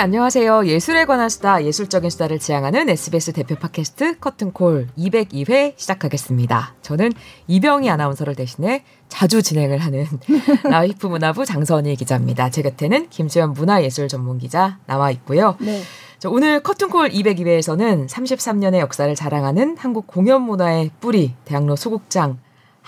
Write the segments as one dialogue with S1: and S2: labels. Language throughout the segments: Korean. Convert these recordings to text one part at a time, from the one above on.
S1: 안녕하세요. 예술에 관한 수다, 예술적인 수다를 지향하는 SBS 대표 팟캐스트 커튼콜 202회 시작하겠습니다. 저는 이병희 아나운서를 대신해 자주 진행을 하는 라이프 문화부 장선희 기자입니다. 제 곁에는 김지현 문화예술 전문 기자 나와 있고요. 네. 오늘 커튼콜 202회에서는 33년의 역사를 자랑하는 한국 공연 문화의 뿌리, 대학로 소극장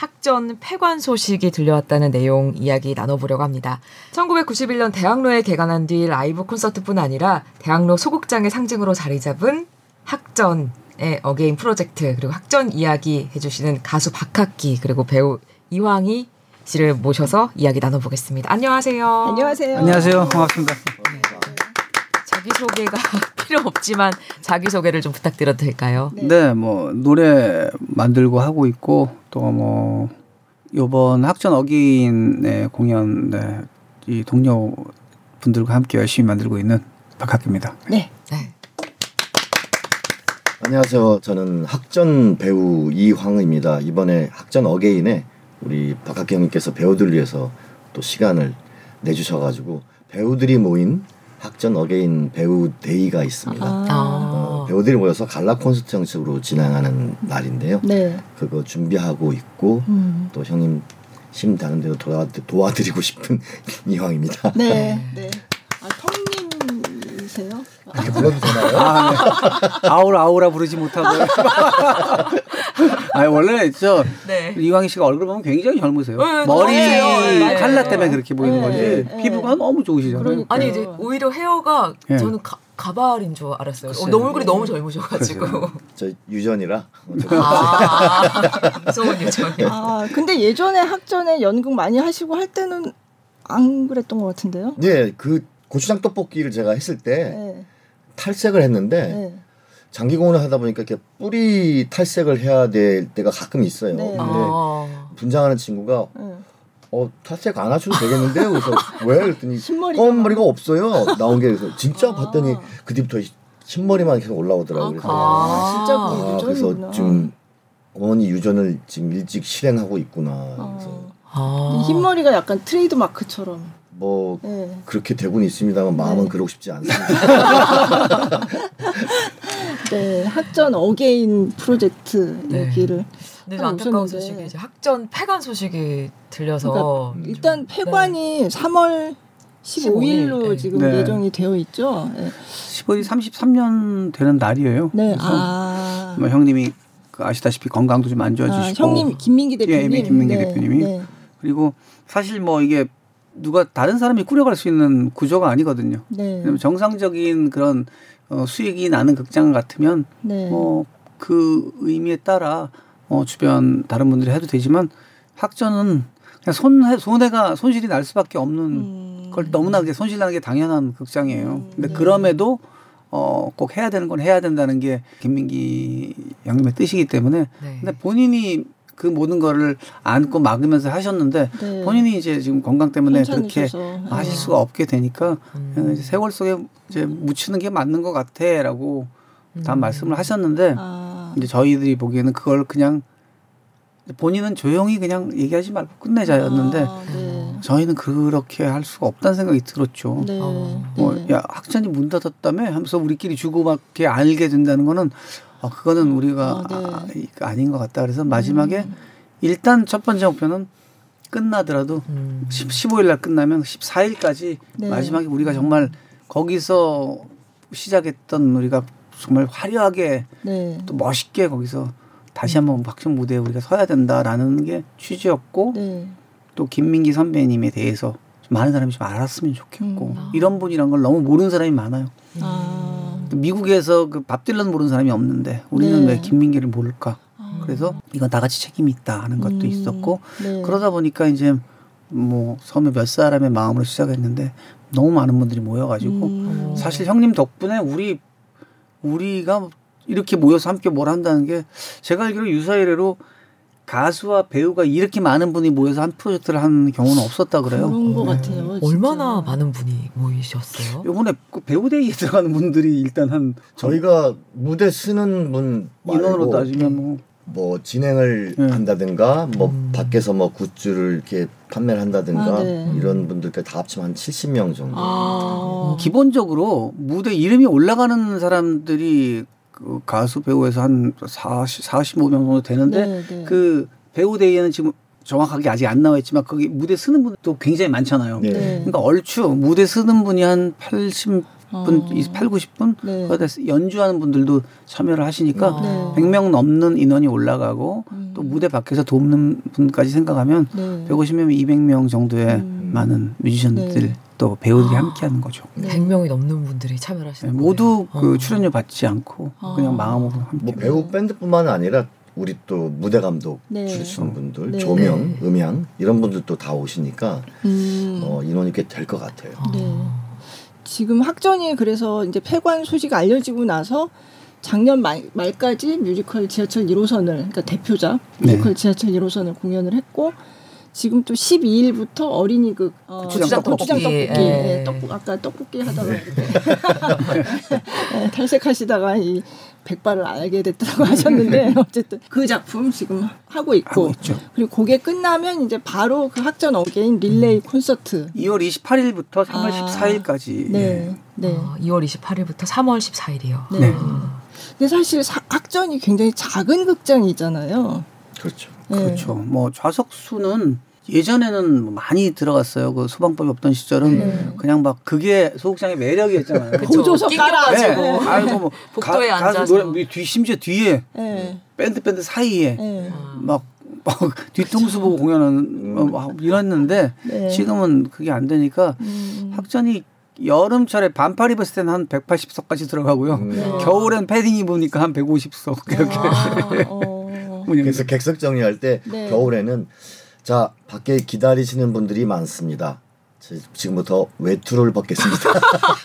S1: 학전 폐관 소식이 들려왔다는 내용 이야기 나눠보려고 합니다. 1991년 대학로에 개관한 뒤 라이브 콘서트뿐 아니라 대학로 소극장의 상징으로 자리 잡은 학전의 again 프로젝트 그리고 학전 이야기 해주시는 가수 박학기 그리고 배우 이황의 씨를 모셔서 이야기 나눠보겠습니다. 안녕하세요.
S2: 안녕하세요.
S3: 안녕하세요. 반갑습니다. 네.
S1: 자기소개가 필요 없지만 자기소개를 좀 부탁드려도 될까요?
S3: 네. 네, 뭐 노래 만들고 하고 있고 또 뭐 요번 학전 again의 공연 네, 이 동료 분들과 함께 열심히 만들고 있는 박학기입니다.
S2: 네. 네.
S4: 안녕하세요. 저는 학전 배우 이황의입니다. 이번에 학전 again에 우리 박학기 형님께서 배우들 위해서 또 시간을 내주셔가지고 배우들이 모인 학전 again 배우 day가 있습니다. 아. 어, 배우들이 모여서 갈라 콘서트 형식으로 진행하는 날인데요. 네. 그거 준비하고 있고 음. 또 형님 심 다른 데로 도와, 도와드리고 싶은 이황입니다.
S2: 네. 네. 아, 형님이세요?
S4: 이렇게 불러도 되나요? 아,
S3: 네. 아우라 아우라 부르지 못하고. 아 원래 저 네. 이광희 씨가 얼굴 보면 굉장히 젊으세요. 네, 머리 네. 칼라 때문에 그렇게 보이는 네. 거지 네. 피부가 너무 좋으시잖아요. 그러니까.
S1: 아니 이제 오히려 헤어가 저는 가, 가발인 줄 알았어요. 어, 너무 얼굴이 너무 젊으셔가지고.
S4: 저 유전이라.
S1: 아, 무서운 유전.
S2: 아 근데 예전에 학전에 연극 많이 하시고 할 때는 안 그랬던 것 같은데요?
S4: 네, 그 고추장 떡볶이를 제가 했을 때 탈색을 했는데. 장기 공연을 하다 보니까 이렇게 뿌리 탈색을 해야 될 때가 가끔 있어요. 네. 근데 아. 분장하는 친구가 네. 어 탈색 안 하셔도 되겠는데요. 그래서 왜 그랬더니 검은 머리가 없어요. 나온 게 그래서 진짜 아. 봤더니 그 뒤부터 흰머리만 계속 올라오더라고요. 그래서
S2: 아, 진짜
S4: 아, 그래서 지금 어머니 유전을 지금 일찍 실행하고 있구나. 그래서
S2: 아. 흰머리가 약간 트레이드 마크처럼.
S4: 뭐 네. 그렇게 되고는 있습니다만 마음은 네. 그러고 싶지 않습니다.
S2: 네, 학전 again 프로젝트 네. 얘기를
S1: 네, 안타까운 소식이 이제 학전 폐관 소식이 들려서
S2: 그러니까 일단 폐관이 네. 3월 15일로 네. 지금 네. 예정이 되어 있죠. 네.
S3: 15일 33년 되는 날이에요. 네. 아. 뭐 형님이 그 아시다시피 건강도 좀 안 좋아지시고 아,
S2: 형님 김민기 대표님,
S3: 예, 김민기 네. 대표님이 네. 그리고 사실 뭐 이게 누가 다른 사람이 꾸려갈 수 있는 구조가 아니거든요. 네. 정상적인 그런 어, 수익이 나는 극장 같으면 네. 뭐그 의미에 따라 어, 주변 다른 분들이 해도 되지만 학전은 그냥 손해 손해가 손실이 날 수밖에 없는 음. 걸 너무나 손실 나는 게 당연한 극장이에요. 음. 근데 네. 그럼에도 어, 꼭 해야 되는 건 해야 된다는 게 김민기 양님의 뜻이기 때문에 네. 근데 본인이 그 모든 거를 안고 막으면서 하셨는데 네. 본인이 이제 지금 건강 때문에 그렇게 하실 수가 없게 되니까 음. 이제 세월 속에 이제 묻히는 게 맞는 것 같아라고 음. 다 말씀을 하셨는데 아. 이제 저희들이 보기에는 그걸 그냥 본인은 조용히 그냥 얘기하지 말고 끝내자였는데 아, 네. 저희는 그렇게 할 수가 없다는 생각이 들었죠. 네. 어. 뭐, 네. 야, 학전이 문 닫았다며 하면서 우리끼리 주고받게 알게 된다는 거는 어, 그거는 우리가 아, 네. 아, 닌것 같다. 그래서 마지막에 음. 일단 첫 번째 목표는 끝나더라도 음. 10, 15일 날 끝나면 14일까지 네. 마지막에 우리가 정말 거기서 시작했던 우리가 정말 화려하게 네. 또 멋있게 거기서 다시 한번 박정 무대에 우리가 서야 된다라는 게 취지였고 네. 또 김민기 선배님에 대해서 많은 사람이 좀 알았으면 좋겠고 음. 이런 분이란 걸 너무 모르는 사람이 많아요. 아. 미국에서 그 밥 딜런 모르는 사람이 없는데 우리는 네. 왜 김민기를 모를까? 아. 그래서 이건 다 같이 책임이 있다 하는 것도 음. 있었고 네. 그러다 보니까 이제 뭐 섬에 몇 사람의 마음으로 시작했는데 너무 많은 분들이 모여가지고 음. 사실 형님 덕분에 우리 우리가 이렇게 모여서 함께 뭘 한다는 게 제가 알기로 유사일래로 가수와 배우가 이렇게 많은 분이 모여서 한 프로젝트를 한 경우는 없었다 그래요.
S2: 그런 것 같아요.
S1: 진짜. 얼마나 많은 분이 모이셨어요?
S3: 이번에 그 배우대회에 들어가는 분들이 일단 한
S4: 저희가 무대 쓰는 분
S3: 인원으로 따지면 뭐
S4: 뭐 진행을 네. 한다든가 뭐 음. 밖에서 뭐 굿즈를 이렇게 판매를 한다든가 아, 네. 이런 분들까지 다 합치면 한 70명 정도. 아.
S3: 기본적으로 무대 이름이 올라가는 사람들이 그 가수 배우에서 한 40, 45명 정도 되는데 네, 네. 그 배우 대회는 지금 정확하게 아직 안 나와 있지만 거기 무대 쓰는 분도 굉장히 많잖아요. 네. 그러니까 얼추 무대 쓰는 분이 한 80. 분, 어. 8, 90분? 네. 연주하는 분들도 참여를 하시니까 아. 100명 넘는 인원이 올라가고 음. 또 무대 밖에서 돕는 분까지 생각하면 네. 150명, 200명 정도의 음. 많은 뮤지션들 네. 또 배우들이 아. 함께 하는 거죠.
S1: 네. 100명이 넘는 분들이 참여를 하시는
S3: 네, 모두 그 어. 출연료 받지 않고 아. 그냥 마음으로 함께.
S4: 뭐 배우 밴드뿐만 아니라 우리 또 무대 감독 네. 출신 분들, 네. 조명, 네. 음향 이런 분들도 다 오시니까 음. 어, 인원이 꽤 될 것 같아요. 네.
S2: 지금 학전이 그래서 이제 폐관 소식 알려지고 나서 작년 말, 말까지 뮤지컬 지하철 1호선을 그러니까 대표작 네. 뮤지컬 지하철 1호선을 공연을 했고 지금 또 12일부터 어린이극
S1: 어, 고추장 떡볶이, 고추장 떡볶이. 예.
S2: 네, 떡 아까 떡볶이 하다가 네. 네, 탈색하시다가 이 백발을 알게 됐다고 하셨는데 어쨌든 그 작품 지금 하고 있고 하고 그리고 그게 끝나면 이제 바로 그 학전 again 릴레이 음. 콘서트
S3: 2월 28일부터 3월 아, 14일까지
S2: 네, 예. 네.
S1: 어, 2월 28일부터 3월 14일이요. 네. 네.
S2: 근데 사실 사, 학전이 굉장히 작은 극장이잖아요.
S4: 그렇죠.
S3: 네. 그렇죠. 뭐 좌석 수는 예전에는 많이 들어갔어요. 그 소방법이 없던 시절은 네. 그냥 막 그게 소극장의 매력이었잖아요.
S2: 고조석 깔아가지고.
S1: 네. 아이고 뭐 복도에 가, 앉아서
S3: 노래 뒤 심지어 뒤에 네. 밴드 밴드 사이에 네. 막, 막 뒤통수 보고 공연하는 뭐막 이랬는데 네. 지금은 그게 안 되니까 음. 학전이 여름철에 반팔 입었을 때는 한 180석까지 들어가고요. 음. 겨울엔 패딩 입으니까 한 150석 이렇게. 아,
S4: 어. 그래서 객석 정리할 때 네. 겨울에는 자 밖에 기다리시는 분들이 많습니다. 지금부터 외투를 벗겠습니다.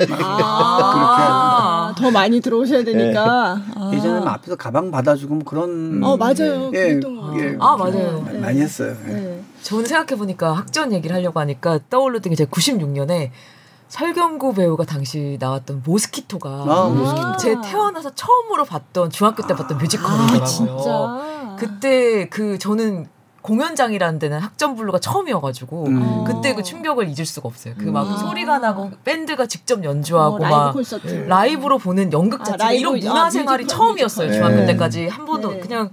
S2: 아, 더 많이 들어오셔야 되니까. 네.
S3: 아. 예전에는 앞에서 가방 받아주고 뭐 그런.
S2: 어 맞아요.
S3: 예,
S1: 예, 아 맞아요.
S3: 네. 많이 했어요. 예.
S1: 네. 저는 생각해 보니까 학전 얘기를 하려고 하니까 떠올랐던 게 제가 96년에 설경구 배우가 당시 나왔던 모스키토가 아, 모스키토. 제 태어나서 처음으로 봤던 중학교 때 봤던 뮤지컬이더라고요. 아. 그때 그 저는 공연장이라는 데는 학점블루가 처음이어가지고 음. 그때 그 충격을 잊을 수가 없어요. 그막 음. 소리가 나고 밴드가 직접 연주하고 어, 막 콘서트. 라이브로 보는 연극 자체 아, 이런 문화생활이 아, 처음이었어요. 중학교 네. 때까지 한 번도 네. 그냥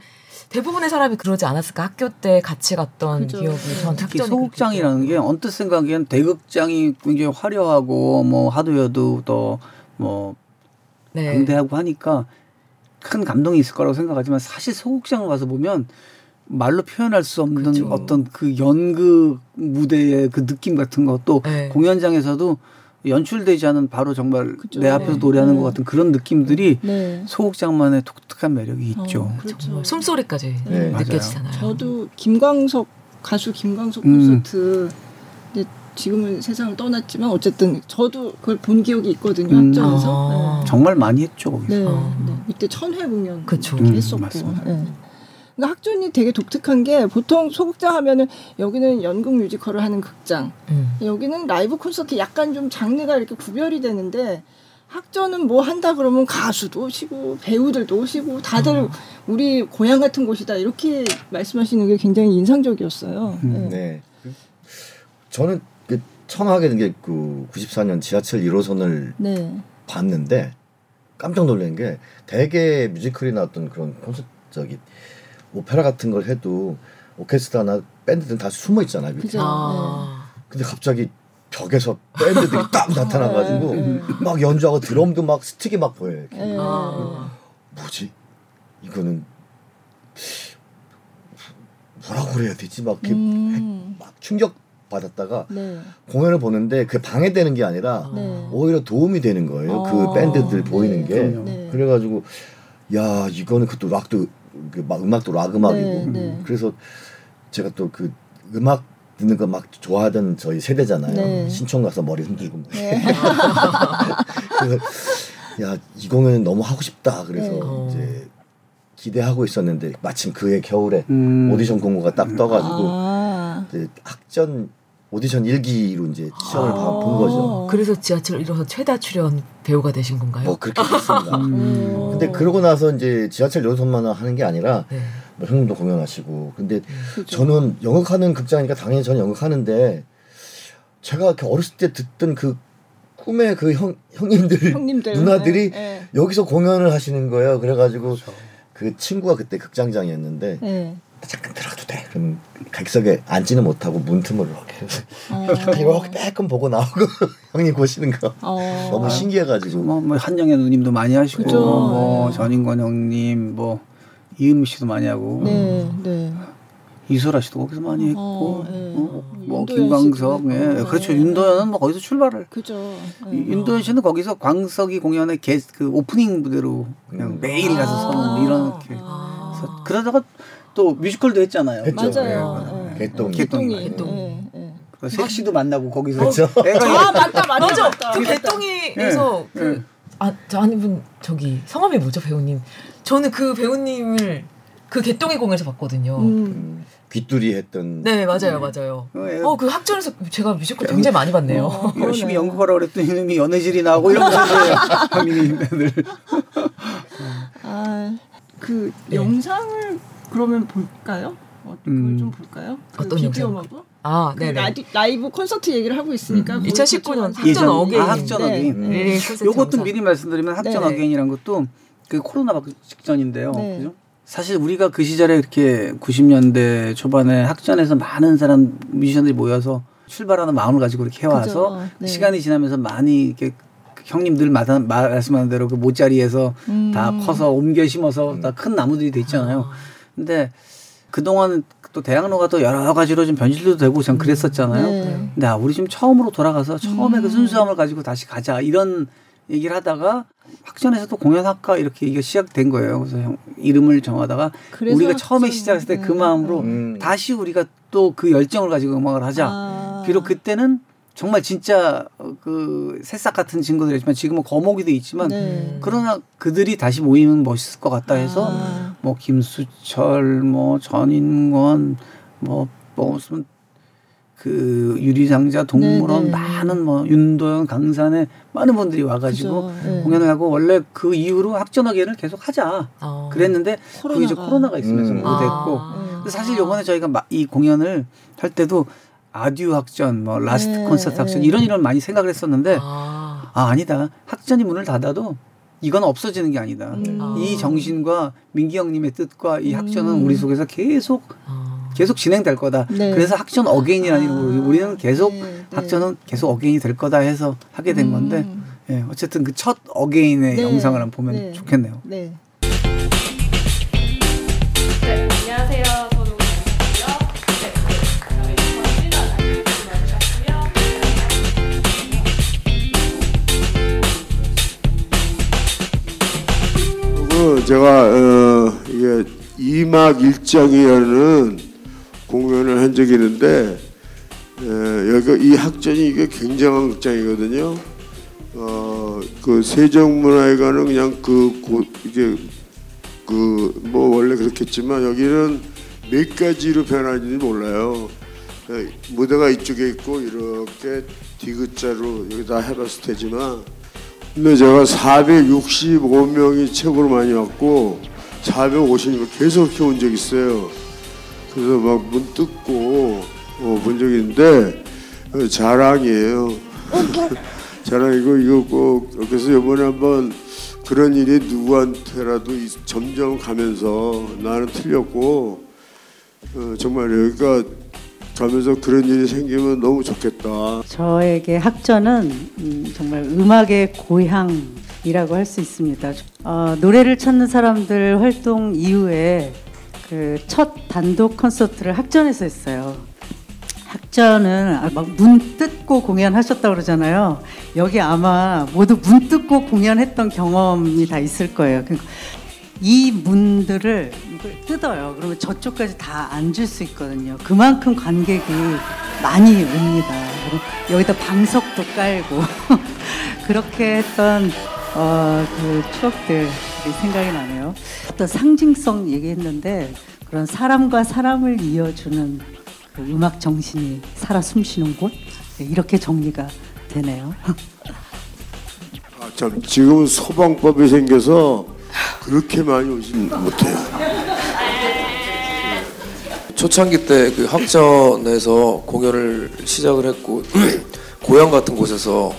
S1: 대부분의 사람이 그러지 않았을까 학교 때 같이 갔던 그죠. 기억이
S3: 저는 특히 소극장이라는 게 언뜻 생각엔 대극장이 굉장히 화려하고 뭐 하드웨어도 또뭐 네. 방대하고 하니까 큰 감동이 있을 거라고 생각하지만 사실 소극장을 가서 보면 말로 표현할 수 없는 그렇죠. 어떤 그 연극 무대의 그 느낌 같은 것도 네. 공연장에서도 연출되지 않은 바로 정말 그렇죠. 내 앞에서 네. 노래하는 네. 것 같은 그런 느낌들이 네. 소극장만의 독특한 매력이 어, 있죠. 어,
S1: 그렇죠. 숨소리까지 네. 느껴지잖아요.
S2: 저도 김광석 가수 김광석 음. 콘서트 음. 지금은 세상을 떠났지만 어쨌든 저도 그걸 본 기억이 있거든요 음. 학전에서
S3: 아. 네. 정말 많이 했죠 거기서.
S2: 네, 네. 이때 천회 공연 그쵸. 했었고. 음, 그러니까 학전이 되게 독특한 게 보통 소극장 하면은 여기는 연극 뮤지컬을 하는 극장, 음. 여기는 라이브 콘서트 약간 좀 장르가 이렇게 구별이 되는데 학전은 뭐 한다 그러면 가수도 오시고 배우들도 오시고 다들 음. 우리 고향 같은 곳이다 이렇게 말씀하시는 게 굉장히 인상적이었어요.
S4: 음, 네. 네. 저는 그 처음 하게 된 게 그 94년 지하철 1호선을 네. 봤는데 깜짝 놀란 게 대개 뮤지컬이 나왔던 그런 콘서트 저기 오페라 같은 걸 해도 오케스트라나 밴드들은 다 숨어 있잖아요.
S2: 그죠. 아.
S4: 근데 갑자기 벽에서 밴드들이 딱 나타나가지고 네. 막 연주하고 드럼도 막 스틱이 막 보여요. 네. 아. 뭐지? 이거는 뭐라고 그래야 되지? 막, 이렇게 음. 막 충격 받았다가 네. 공연을 보는데 그 방해되는 게 아니라 네. 오히려 도움이 되는 거예요. 아. 그 밴드들 보이는 게. 네. 그래가지고 야 이거는 그것도 락도 그막 음악도 락 음악이고 네, 네. 그래서 제가 또 그 음악 듣는 거 막 좋아하던 저희 세대잖아요. 네. 신촌 가서 머리 흔들고 네. 그래서 야 이거는 너무 하고 싶다. 그래서 네. 이제 기대하고 있었는데 마침 그해 겨울에 음. 오디션 공고가 딱 떠가지고 아. 이제 학전 오디션 일기로 이제 시험을 아~ 본 거죠.
S1: 그래서 지하철 이어서 최다 출연 배우가 되신 건가요?
S4: 뭐 그렇게 됐습니다. 음. 근데 그러고 나서 이제 지하철 연선만 하는 게 아니라 네. 뭐 형님도 공연하시고 근데 그렇죠. 저는 연극하는 극장이니까 당연히 저는 연극하는데 제가 이렇게 어렸을 때 듣던 그 꿈의 그 형, 형님들, 형님들 누나들이 네. 여기서 공연을 하시는 거예요. 그래가지고 그렇죠. 그 친구가 그때 극장장이었는데 네. 잠깐 들어가도 돼. 그럼 객석에 앉지는 못하고 문틈으로 이렇게 이거 빼끔 보고 나오고 형님 보시는 거 어. 너무 신기해가지고
S3: 뭐, 뭐 한영애 누님도 많이 하시고 그죠. 뭐 네. 전인권 형님 뭐 이은미 씨도 많이 하고 네, 네. 이소라 씨도 거기서 많이 했고 어, 네. 어, 뭐 김광석 예 네. 그렇죠 윤도현은 뭐 거기서 출발을
S2: 그죠
S3: 네. 윤도현 씨는 거기서 광석이 공연의 게, 그 오프닝 무대로 그냥 음. 매일 가서 서는 뭐 이런 이렇게 아. 그러다가 또 뮤지컬도 했잖아요
S2: 했죠. 맞아요
S4: 네. 개똥이
S2: 개똥이 개똥.
S3: 그 색시도 만나고 거기서
S2: 그렇죠. 아 맞다 맞다 맞아
S1: 그 개똥이에서 그 아, 아니 분 저기 성함이 뭐죠 배우님? 저는 그 배우님을 그 개똥이 공에서 봤거든요. 음.
S4: 귀뚜리 했던.
S1: 네 맞아요 맞아요. 어그 학전에서 제가 뮤지컬 굉장히 많이 봤네요. 어,
S3: 열심히 연극하라 그랬더니 이놈이 연애질이 나고 이러면서 형님들.
S2: 아 그 네. 영상을 그러면 볼까요? 어, 음. 좀 볼까요? 그 어떤 비디오하고? 아, 네, 그 라이브 콘서트 얘기를 하고 있으니까 음.
S1: 2019년 학전 again. 아,
S3: 학전 네. again. 네. 네. 네. 요것도 미리 말씀드리면 학전 네. again이란 것도 그 코로나 직전인데요. 네. 그죠? 사실 우리가 그 시절에 이렇게 90년대 초반에 학전에서 많은 사람 뮤지션들이 모여서 출발하는 마음을 가지고 이렇게 해와서 네. 시간이 지나면서 많이 이렇게 형님들 마다 말씀하는 대로 그 모짜리에서 음. 다 커서 옮겨 심어서 음. 다큰 나무들이 돼 있잖아요. 근데 그동안 또 대학로가 또 여러 가지로 좀 변질도 되고 전 그랬었잖아요. 네. 근데 아, 우리 좀 처음으로 돌아가서 처음에 그 음. 그 순수함을 가지고 다시 가자 이런 얘기를 하다가 학전에서도 공연학과 이렇게 이게 시작된 거예요. 그래서 형 이름을 정하다가 우리가 처음에 시작했을 때그 네. 마음으로 음. 다시 우리가 또 그 열정을 가지고 음악을 하자. 아. 비록 그때는 정말 진짜 그 새싹 같은 친구들이지만 지금은 거목이 돼 있지만 네. 그러나 그들이 다시 모이면 멋있을 것 같다 해서 아. 뭐 김수철 뭐 전인권 뭐뭐 뭐 무슨 그 유리상자 동물원 네 네. 많은 뭐 윤도현 강산에 많은 분들이 와가지고 네. 공연을 하고 원래 그 이후로 학전학예를 계속 하자 어. 그랬는데 코로나가. 그 이제 코로나가 있으면서 음. 못했고 아. 사실 요번에 저희가 이 공연을 할 때도 adieu 학전 뭐 last 네. 콘서트 학전 이런 이런 많이 생각을 했었는데 아. 아 아니다 학전이 문을 닫아도 이건 없어지는 게 아니다. 음. 이 정신과 민기 형님의 뜻과 이 학전은 음. 우리 속에서 계속 아. 계속 진행될 거다. 네. 그래서 학전 again이라는 아, 우리는 계속 네, 네. 학전은 계속 again이 될 거다 해서 하게 된 건데 음. 예, 어쨌든 그 첫 again의 네. 영상을 한번 보면 네. 좋겠네요.
S2: 네.
S5: 네,
S6: 제가 어, 이게 이막 일정이라는 공연을 한 적이 있는데 에, 여기 이 학전이 이게 굉장한 극장이거든요. 어, 그 세종문화회관은 그냥 그 고, 이게 그 뭐 원래 그렇겠지만 여기는 몇 가지로 변하는지 몰라요. 무대가 이쪽에 있고 이렇게 디귿자로 여기 다 해봤을 테지만 근데 제가 465명이 최고로 많이 왔고 450명 계속 키운 적 있어요. 그래서 막 문 뜯고 어, 본 있는데 어, 자랑이에요. 자랑이고 이거 꼭 그래서 이번에 한번 그런 일이 누구한테라도 점점 가면서 나는 틀렸고 어, 정말 여기가 가면서 그런 일이 생기면 너무 좋겠다.
S7: 저에게 학전은 음, 정말 음악의 고향이라고 할 수 있습니다. 어, 노래를 찾는 사람들 활동 이후에 그 첫 단독 콘서트를 학전에서 했어요. 학전은 아, 막문 뜯고 공연하셨다 그러잖아요. 여기 아마 모두 문 뜯고 공연했던 경험이 다 있을 거예요. 그러니까 이 문들을 뜯어요. 그러면 저쪽까지 다 앉을 수 있거든요. 그만큼 관객이 많이 옵니다. 여기다 방석도 깔고 그렇게 했던 어, 그 추억들이 생각이 나네요. 어떤 상징성 얘기했는데 그런 사람과 사람을 이어주는 그 음악 정신이 살아 숨쉬는 곳 네, 이렇게 정리가 되네요.
S6: 아, 참 지금은 소방법이 생겨서 그렇게 많이 오진 못해요.
S8: 초창기 때 그 학전에서 공연을 시작을 했고 고향 같은 곳에서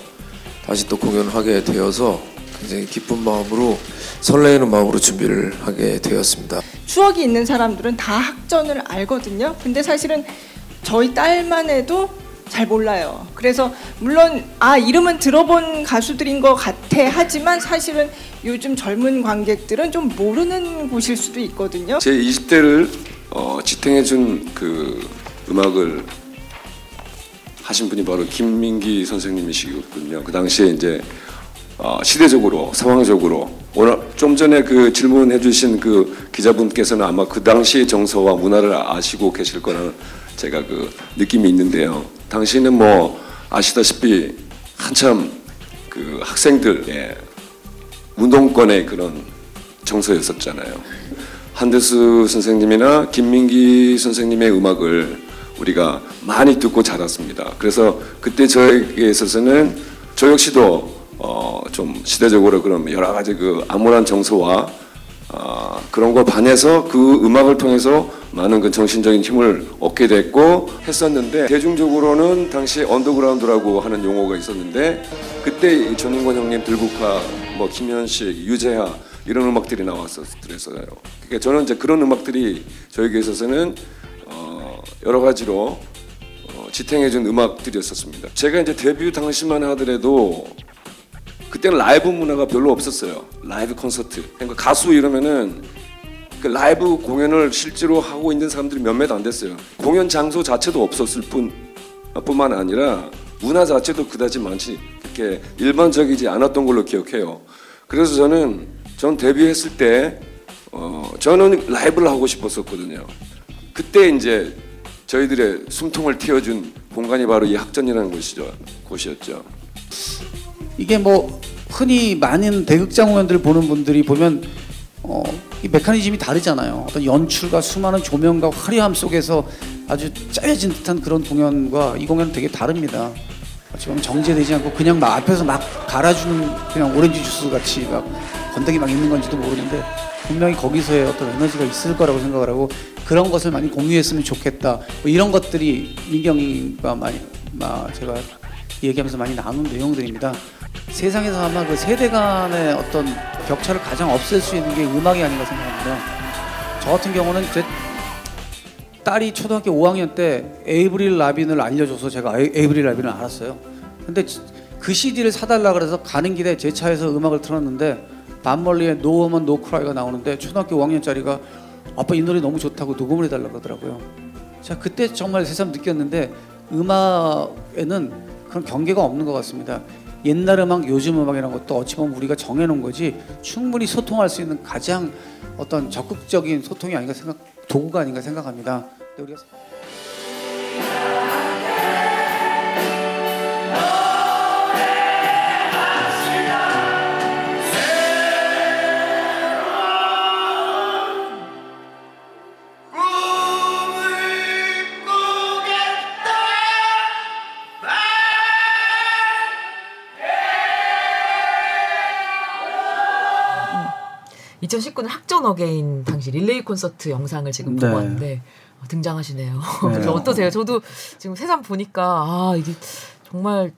S8: 다시 또 공연을 하게 되어서 굉장히 기쁜 마음으로 설레이는 마음으로 준비를 하게 되었습니다.
S2: 추억이 있는 사람들은 다 학전을 알거든요. 근데 사실은 저희 딸만 해도 잘 몰라요. 그래서 물론 아 이름은 들어본 가수들인 것 같아 하지만 사실은 요즘 젊은 관객들은 좀 모르는 곳일 수도 있거든요.
S8: 제 20대를 어, 지탱해준 그 음악을 하신 분이 바로 김민기 선생님이시거든요. 그 당시에 이제 어, 시대적으로 상황적으로 오늘 좀 전에 그 질문해주신 그 기자분께서는 아마 그 당시의 정서와 문화를 아시고 계실 거라는 제가 그 느낌이 있는데요. 당시는 뭐 아시다시피 한참 그 학생들 예, 운동권의 그런 정서였었잖아요. 한대수 선생님이나 김민기 선생님의 음악을 우리가 많이 듣고 자랐습니다. 그래서 그때 저에게 있어서는 저 역시도 어, 좀 시대적으로 그런 여러 가지 그 암울한 정서와 어, 그런 거 반해서 그 음악을 통해서 많은 그 정신적인 힘을 얻게 됐고 했었는데 대중적으로는 당시 언더그라운드라고 하는 용어가 있었는데 그때 전인권 형님 들국화 뭐 김현식 유재하 이런 음악들이 나왔었어요. 그러니까 저는 이제 그런 음악들이 저에게 있어서는 어, 여러 가지로 어, 지탱해준 음악들이었었습니다. 제가 이제 데뷔 당시만 하더라도 그때는 라이브 문화가 별로 없었어요. 라이브 콘서트. 그러니까 가수 이러면은 그 라이브 공연을 실제로 하고 있는 사람들이 몇몇 안 됐어요. 공연 장소 자체도 없었을 뿐 뿐만 아니라 문화 자체도 그다지 많지 그렇게 일반적이지 않았던 걸로 기억해요. 그래서 저는 전 데뷔했을 때 어, 저는 라이브를 하고 싶었었거든요. 그때 이제 저희들의 숨통을 틔워준 공간이 바로 이 학전이라는 곳이죠. 곳이었죠.
S9: 이게 뭐 흔히 많은 대극장 공연들 보는 분들이 보면 어, 이 메커니즘이 다르잖아요. 어떤 연출과 수많은 조명과 화려함 속에서 아주 짜여진 듯한 그런 공연과 이 공연은 되게 다릅니다. 지금 정제되지 않고 그냥 막 앞에서 막 갈아주는 그냥 오렌지 주스 같이 막 건더기 막 있는 건지도 모르는데 분명히 거기서의 어떤 에너지가 있을 거라고 생각을 하고 그런 것을 많이 공유했으면 좋겠다. 뭐 이런 것들이 민경이가 많이 막 제가 얘기하면서 많이 나눈 내용들입니다. 세상에서 아마 그 세대 간의 어떤 격차를 가장 없앨 수 있는 게 음악이 아닌가 생각합니다. 저 같은 경우는 제 딸이 초등학교 5학년 때 에이브릴 라빈을 알려줘서 제가 에이브릴 라빈을 알았어요. 근데 그 CD를 사달라 그래서 가는 길에 제 차에서 음악을 틀었는데 반멀리의 노어먼 노크라이가 나오는데 초등학교 5학년짜리가 아빠 이 노래 너무 좋다고 녹음을 해달라 그러더라고요. 제가 그때 정말 새삼 느꼈는데 음악에는 그런 경계가 없는 것 같습니다. 옛날 음악, 요즘 음악이라는 것도 어찌 보면 우리가 정해놓은 거지 충분히 소통할 수 있는 가장 어떤 적극적인 소통이 아닌가 생각, 도구가 아닌가 생각합니다. 우리가
S1: (2019년) 학전 again 당시 릴레이 콘서트 영상을 지금 보고 네. 왔는데 어, 등장하시네요. 네. 어떠세요? 저도 지금 새삼 보니까 아 이게 정말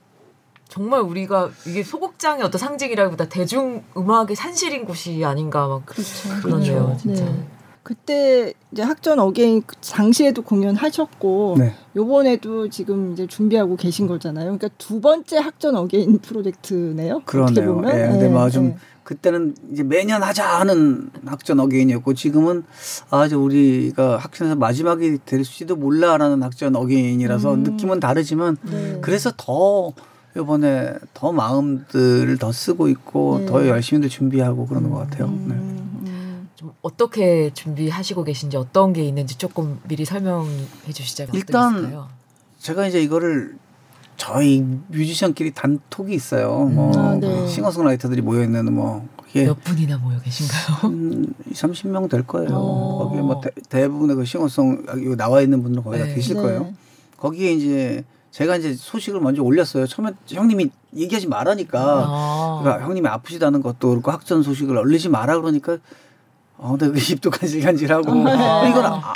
S1: 정말 우리가 이게 소극장의 어떤 상징이라기보다 대중 음악의 산실인 곳이 아닌가 막 그렇죠. 그러네요, 그렇죠. 진짜. 네.
S2: 그때 이제 학전 again 그 당시에도 공연하셨고 네. 요번에도 지금 이제 준비하고 계신 거잖아요. 그러니까 두 번째 학전 again 프로젝트네요.
S3: 그러네요. 네, 근데 뭐좀 네. 그때는 이제 매년 하자 하는 학전 어게인이었고 지금은 아주 우리가 학전에서 마지막이 될지도 몰라라는 학전 어게인이라서 음. 느낌은 다르지만 네. 그래서 더 이번에 더 마음들을 더 쓰고 있고 네. 더 열심히들 준비하고 그러는 것 같아요. 네.
S1: 음. 좀 어떻게 준비하시고 계신지 어떤 게 있는지 조금 미리 설명해 주시자면
S3: 일단 제가 이제 이거를 저희 뮤지션끼리 단톡이 있어요. 음. 뭐 아, 네. 싱어송라이터들이 모여 있는 뭐
S1: 몇 분이나 모여 계신가요?
S3: 음, 30명 될 거예요. 어. 거기에 뭐 대, 부분의 그 싱어송 나와 있는 분들 거의 네. 다 계실 네. 거예요. 거기에 이제 제가 이제 소식을 먼저 올렸어요. 처음에 형님이 얘기하지 말라니까. 아. 그러니까 형님이 아프시다는 것도 그렇고 학전 소식을 올리지 마라 그러니까 어, 근데 그 입도 간질간질하고 아. 이건 아,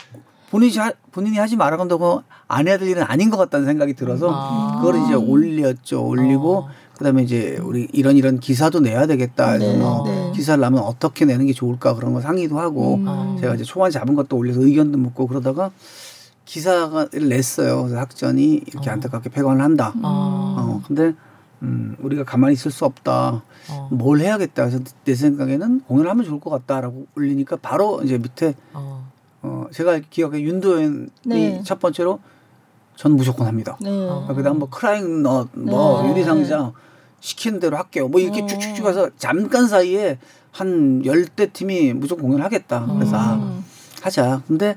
S3: 본인이 하, 본인이 하지 말아간다고 안 해야 될 일은 아닌 것 같다는 생각이 들어서 아. 그걸 이제 올렸죠. 올리고 어. 그다음에 이제 우리 이런 이런 기사도 내야 되겠다 해서 네, 뭐 네. 기사를 내면 어떻게 내는 게 좋을까 그런 거 상의도 하고 음. 제가 이제 초반 잡은 것도 올려서 의견도 묻고 그러다가 기사를 냈어요. 그래서 학전이 이렇게 어. 안타깝게 폐관을 한다. 음. 어 근데 음, 우리가 가만히 있을 수 없다. 어. 뭘 해야겠다. 그래서 내 생각에는 공연을 하면 좋을 것 같다라고 올리니까 바로 이제 밑에 어, 어 제가 기억에 윤도현이 네. 첫 번째로 저는 무조건 합니다. 네. 어. 그다음 뭐 크라잉 넛, 뭐 네. 유리상자 시키는 대로 할게요. 뭐 이렇게 어. 쭉쭉쭉 해서 잠깐 사이에 한 열대 팀이 무조건 공연하겠다. 그래서 아, 음. 하자. 근데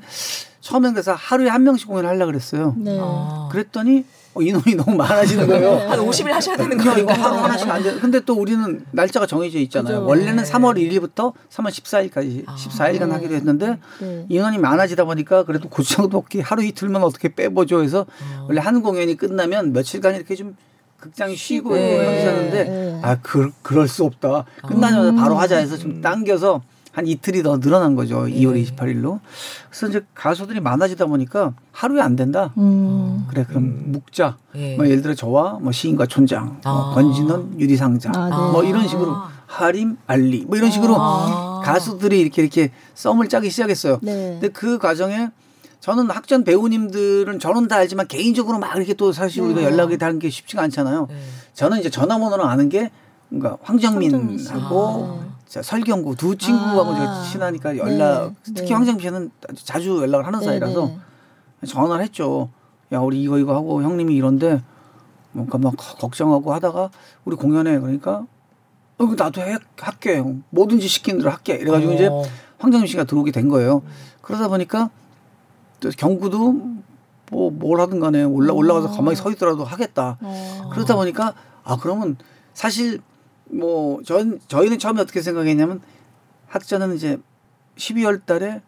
S3: 처음엔 그래서 하루에 한 명씩 공연을 하려고 그랬어요. 네. 아. 그랬더니 어, 인원이 너무 많아지는 거예요. 네.
S1: 한 50일 하셔야 되는 거예요. 이거
S3: 하나씩 안 돼. 근데 또 우리는 날짜가 정해져 있잖아요. 그죠. 원래는 네. 3월 1일부터 3월 14일까지 아. 14일간 네. 하기로 했는데 네. 인원이 많아지다 보니까 그래도 고추장 도 없기 하루 이틀만 어떻게 빼보죠 해서 어. 원래 한 공연이 끝나면 며칠간 이렇게 좀 극장이 쉬고 네. 하는데 네. 아 그, 그럴 수 없다. 끝나자마자 음. 바로 하자 해서 좀 당겨서 한 이틀이 더 늘어난 거죠. 네. 2월 28일로. 그래서 이제 가수들이 많아지다 보니까 하루에 안 된다. 음. 그래 그럼 음. 묵자. 네. 뭐 예를 들어 저와 뭐 시인과 촌장, 뭐 아. 뭐 건진은 유리상자, 아, 네. 뭐 이런 식으로 하림 알리 뭐 이런 식으로 아. 가수들이 이렇게 이렇게 썸을 짜기 시작했어요. 네. 근데 그 과정에 저는 학전 배우님들은 저는 다 알지만 개인적으로 막 이렇게 또 사실 우리가 네. 연락이 닿는 게 쉽지가 않잖아요. 네. 저는 이제 전화번호를 아는 게 그러니까 황정민하고 아. 설경구 두 친구하고 아. 친하니까 연락 네. 특히 네. 황정민 씨는 자주 연락을 하는 네, 사이라서 네. 전화를 했죠. 야 우리 이거 이거 하고 형님이 이런데 뭔가 막 걱정하고 하다가 우리 공연에 그러니까 어, 나도 해, 할게 뭐든지 시키는 대로 할게 이래가지고 어. 이제 황정민 씨가 들어오게 된 거예요. 그러다 보니까 또 경구도 뭐 뭘 하든 간에 올라 올라가서 가만히 서 있더라도 하겠다. 어. 그러다 보니까 아 그러면 사실 뭐 전 저희는 처음에 어떻게 생각했냐면 학자는 이제 12월 달에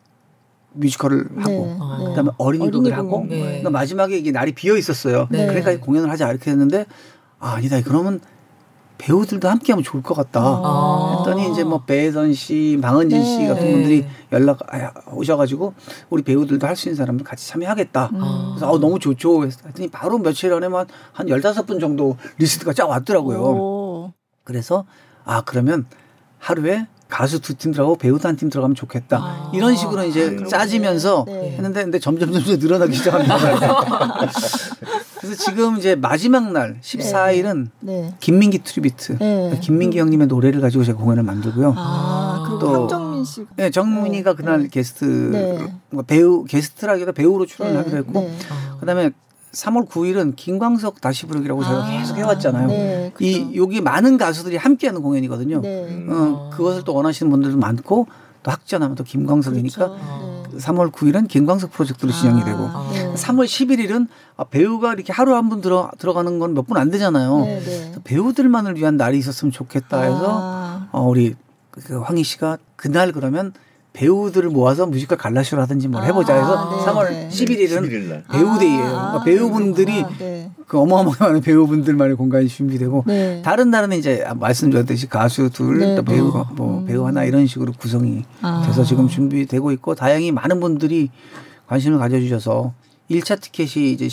S3: 뮤지컬을 네. 하고 네. 그다음에 어린이극을 하고 네. 그러니까 마지막에 이게 날이 비어 있었어요. 네. 그러니까 공연을 하자 이렇게 했는데 아, 아니다. 그러면 배우들도 함께 하면 좋을 것 같다. 아. 했더니 이제 뭐 배선 씨, 방은진 씨 네. 같은 분들이 연락 오셔가지고 우리 배우들도 할 수 있는 사람들 같이 참여하겠다. 음. 그래서 어, 너무 좋죠. 했더니 바로 며칠 안에 만 한 열다섯 분 정도 리스트가 쫙 왔더라고요. 오. 그래서 아 그러면 하루에 가수 두 팀 들어가고 배우도 한 팀 들어가면 좋겠다. 아. 이런 식으로 이제 아, 짜지면서 네. 했는데 근데 점점 점점 늘어나기 시작합니다. 그래서 지금 이제 마지막 날 14일은 네. 김민기 tribute. 네. 김민기 형님의 노래를 가지고 제가 공연을 만들고요.
S2: 아, 또 정민 씨.
S3: 네, 정민이가 그날 네. 게스트 네. 뭐 배우 게스트라기보다 배우로 출연을 네. 하기로 했고 그다음에 3월 9일은 김광석 다시 부르기라고 저희가 아, 계속 해왔잖아요. 네, 이 여기 많은 가수들이 함께하는 공연이거든요. 네. 어, 그것을 또 원하시는 분들도 많고 또 학전하면 또 김광석이니까 그렇죠. 3월 9일은 김광석 프로젝트로 진행이 되고 아, 네. 3월 11일은 아, 배우가 이렇게 하루 한 분 들어 들어가는 건 몇 분 안 되잖아요. 네, 네. 배우들만을 위한 날이 있었으면 좋겠다 해서 아. 어, 우리 그 황희 씨가 그날 그러면 배우들을 모아서 뮤지컬 갈라쇼를 하든지 뭘 해보자 해서 아, 3월 11일은 11일 배우데이예요. 아, 그러니까 배우분들이 아, 네. 그 어마어마한 많은 배우분들만의 공간이 준비되고 네. 다른 날은 이제 말씀드렸듯이 가수 둘, 네. 또 배우 네. 뭐 음. 배우 하나 이런 식으로 구성이 아. 돼서 지금 준비되고 있고 다행히 많은 분들이 관심을 가져주셔서 1차 티켓이 이제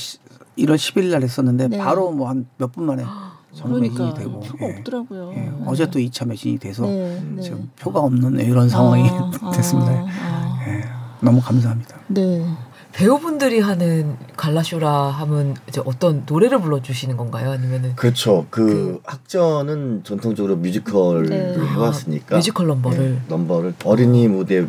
S3: 1월 10일 날 했었는데 네. 바로 뭐 한 몇 분 만에 전부 그러니까, 매진이 되고
S2: 표가 예. 없더라고요.
S3: 예. 네. 어제 또 2차 매진이 돼서 네, 네. 지금 표가 없는 이런 상황이 아, 됐습니다. 아, 아. 예. 너무 감사합니다.
S1: 네. 배우분들이 하는 갈라쇼라 하면 이제 어떤 노래를 불러주시는 건가요? 아니면은
S4: 그렇죠. 그, 그 학전은 전통적으로 뮤지컬을 네. 해왔으니까
S1: 아, 뮤지컬 넘버를 네.
S4: 넘버를 어린이 무대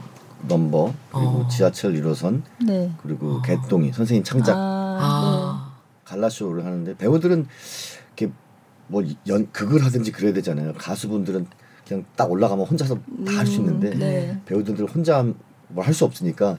S4: 넘버 그리고 어. 지하철 1호선 네. 그리고 어. 개똥이 선생님 창작 아. 갈라쇼를 하는데 배우들은 뭐 연, 극을 하든지 그래야 되잖아요. 가수분들은 그냥 딱 올라가면 혼자서 다 할 수 있는데 음, 네. 배우들 혼자 뭘 할 수 없으니까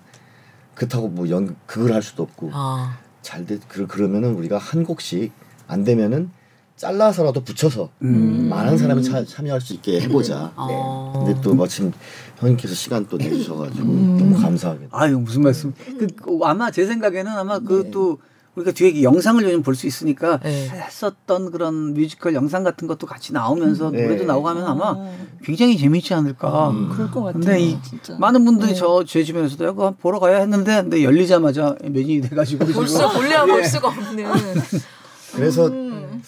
S4: 그렇다고 뭐 연 극을 할 수도 없고 아. 잘돼 그 그러면은 우리가 한 곡씩 안 되면은 잘라서라도 붙여서 음. 많은 사람이 차, 참여할 수 있게 해보자. 아. 네. 근데 또 마침 형님께서 시간 또 내주셔가지고 음. 너무 감사하게.
S3: 아유 무슨 말씀? 그, 그 아마 제 생각에는 아마 그또 네. 우리가 뒤에 영상을 요즘 볼 수 있으니까 네. 했었던 그런 뮤지컬 영상 같은 것도 같이 나오면서 네. 노래도 나오고 하면 아마 굉장히 재미있지 않을까. 음.
S2: 그럴 것 같아요.
S3: 근데 이 진짜. 많은 분들이 네. 저제 주변에서도 이거 보러 가야 했는데 근데 열리자마자 매진이 돼가지고
S1: 벌써 볼래야 볼 수가 없는.
S4: 그래서 음.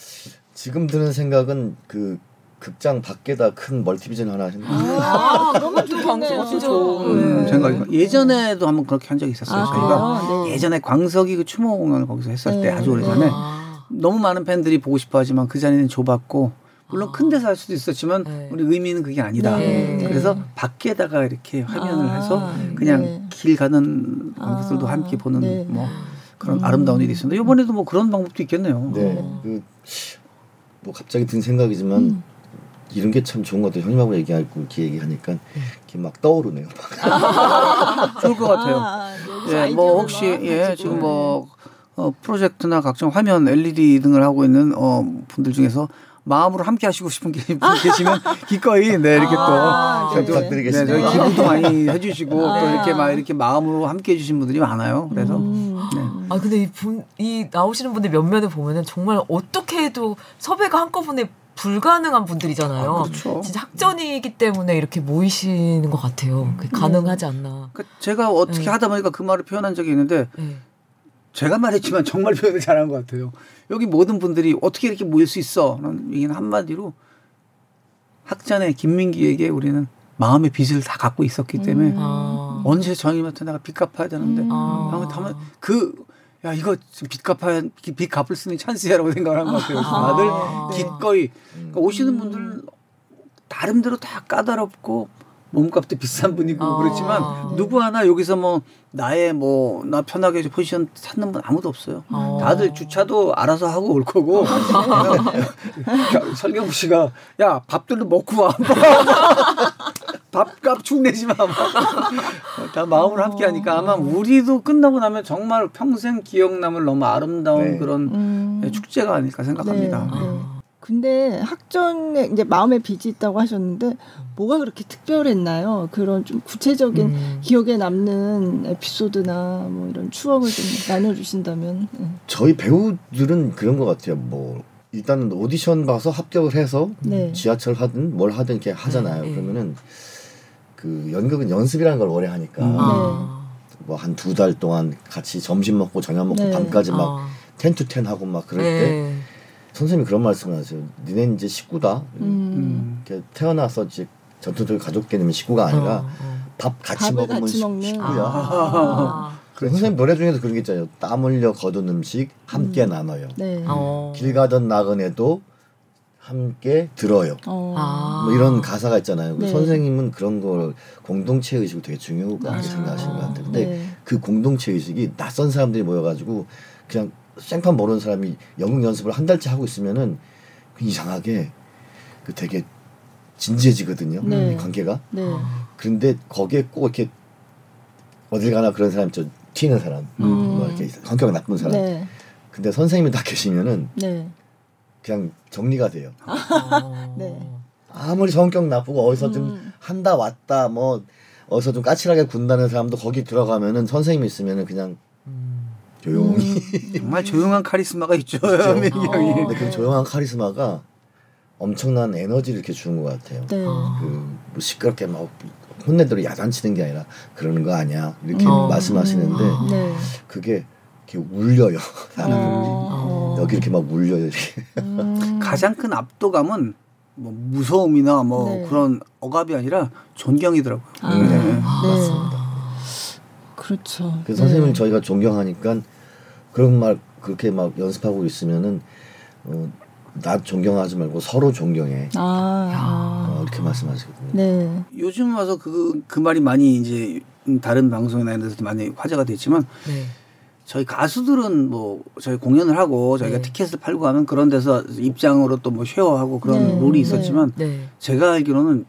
S4: 지금 드는 생각은 그 극장 밖에다 큰 멀티비전 하나 하는
S2: 아, 너무 좋네요.
S3: 진짜 네. 생각이 예전에도 한번 그렇게 한 적이 있었어요. 아, 저희가 네. 예전에 광석이 그 추모 공연을 거기서 했을 때 네. 아주 오래전에 아. 너무 많은 팬들이 보고 싶어하지만 그 자리는 좁았고 물론 큰 데서 할 수도 있었지만 네. 우리 의미는 그게 아니다. 네. 그래서 밖에다가 이렇게 화면을 아, 해서 그냥 네. 길 가는 관객들도 아, 함께 보는 네. 뭐 그런 음. 아름다운 일이 있습니다. 이번에도 뭐 그런 방법도 있겠네요.
S4: 네. 그, 뭐 갑자기 든 생각이지만 음. 이런 게 참 좋은 것 같아요. 형님하고 얘기하고 이렇게 얘기하니까 이렇게 막 떠오르네요.
S3: 좋을 것 같아요. 아, 예, 뭐 혹시 예, 지금 뭐 어, 프로젝트나 각종 화면 LED 등을 하고 있는 어, 분들 중에서 마음으로 함께 하시고 싶은 분 계시면 기꺼이 네 이렇게
S4: 아, 또 네. 부탁드리겠습니다.
S3: 네, 기부도 많이 해주시고 아. 또 이렇게 막 이렇게 마음으로 함께 해주신 분들이 많아요. 그래서 음.
S1: 네. 아 근데 이, 분, 이 나오시는 분들 몇몇을 보면은 정말 어떻게 해도 섭외가 한꺼번에 불가능한 분들이잖아요. 아, 그렇죠. 진짜 학전이기 때문에 이렇게 모이시는 것 같아요. 그 가능하지 않나.
S3: 그러니까 제가 어떻게 네. 하다 보니까 그 말을 표현한 적이 있는데 네. 제가 말했지만 정말 표현을 잘한 것 같아요. 여기 모든 분들이 어떻게 이렇게 모일 수 있어? 라는 얘기는 한마디로 학전의 김민기에게 우리는 마음의 빚을 다 갖고 있었기 때문에 음. 아. 언제 저님한테 내가 빚 갚아야 되는데 음. 아. 그 야, 이거 빚 갚아야, 빚 갚을 수 있는 찬스야라고 생각을 한 것 같아요. 아, 다들 기꺼이. 그러니까 오시는 분들 나름대로 다 까다롭고 몸값도 비싼 분이고 아, 그렇지만 누구 하나 여기서 뭐 나의 뭐 나 편하게 포지션 찾는 분 아무도 없어요. 아. 다들 주차도 알아서 하고 올 거고 설경구 씨가 야 밥들도 먹고 와. 밥값 축내지 마. 다 마음을 함께 하니까 아마 우리도 끝나고 나면 정말 평생 기억 남을 너무 아름다운 네. 그런 음. 축제가 아닐까 생각합니다. 네. 네.
S2: 근데 학전에 이제 마음의 빚이 있다고 하셨는데 뭐가 그렇게 특별했나요? 그런 좀 구체적인 음. 기억에 남는 에피소드나 뭐 이런 추억을 좀 나눠주신다면. 네.
S4: 저희 배우들은 그런 것 같아요. 뭐 일단은 오디션 봐서 합격을 해서 네. 지하철 하든 뭘 하든 이렇게 하잖아요. 네. 그러면은 그 연극은 연습이라는 걸 오래 하니까 음. 뭐한 두 달 동안 같이 점심 먹고 저녁 먹고 네. 밤까지 막 텐투텐 아. 하고 막 그럴 때. 선생님이 그런 말씀을 하세요. 니네 이제 식구다. 음. 음. 태어나서 이제 전투들 가족 개념이 식구가 아니라 어, 어. 밥 같이 먹으면 같이 식구야. 아. 그래 선생님 노래 중에서 그런 게 있잖아요. 땀 흘려 거둔 음식 함께 음. 나눠요. 네. 어. 길 가던 나그네도 함께 들어요. 어. 아. 뭐 이런 가사가 있잖아요. 네. 선생님은 그런 걸 공동체 의식을 되게 중요하게 아. 생각하시는 것 같아요. 근데 네. 그 공동체 의식이 낯선 사람들이 모여가지고 그냥 생판 모르는 사람이 영국 연습을 한 달째 하고 있으면은 그 이상하게 그 되게 진지해지거든요. 네. 관계가. 네. 그런데 거기에 꼭 이렇게 어딜 가나 그런 사람 저 튀는 사람, 음. 뭐 이렇게 성격 나쁜 사람. 네. 근데 선생님이 다 계시면은 네. 그냥 정리가 돼요. 아. 네. 아무리 성격 나쁘고 어디서 음. 좀 한다 왔다 뭐 어디서 좀 까칠하게 군다는 사람도 거기 들어가면은 선생님이 있으면은 그냥 조용히
S3: 음. 정말 조용한 카리스마가 있죠. 민기 형이.
S4: 근데 그 조용한 카리스마가 엄청난 에너지를 이렇게 주는 것 같아요. 네. 그뭐 시끄럽게 막 혼내대로 야단치는 게 아니라 그러는 거 아니야 이렇게 어. 말씀하시는데 음. 네. 그게 이렇게 울려요 사람들이 어. 여기 이렇게 막 울려요. 이렇게.
S3: 음. 가장 큰 압도감은 뭐 무서움이나 뭐 네. 그런 억압이 아니라 존경이더라고요. 아. 네.
S2: 아, 맞습니다. 그렇죠.
S4: 그 선생님 네. 저희가 존경하니까 그런 말 그렇게 막 연습하고 있으면은 어, 나 존경하지 말고 서로 존경해. 아, 어, 이렇게 말씀하시거든요. 네.
S3: 요즘 와서 그, 그 말이 많이 이제 다른 방송이나 이런 데서 많이 화제가 됐지만 네. 저희 가수들은 뭐 저희 공연을 하고 저희가 네. 티켓을 팔고 하면 그런 데서 입장으로 또 뭐 쉐어하고 그런 네. 롤이 있었지만 네. 제가 알기로는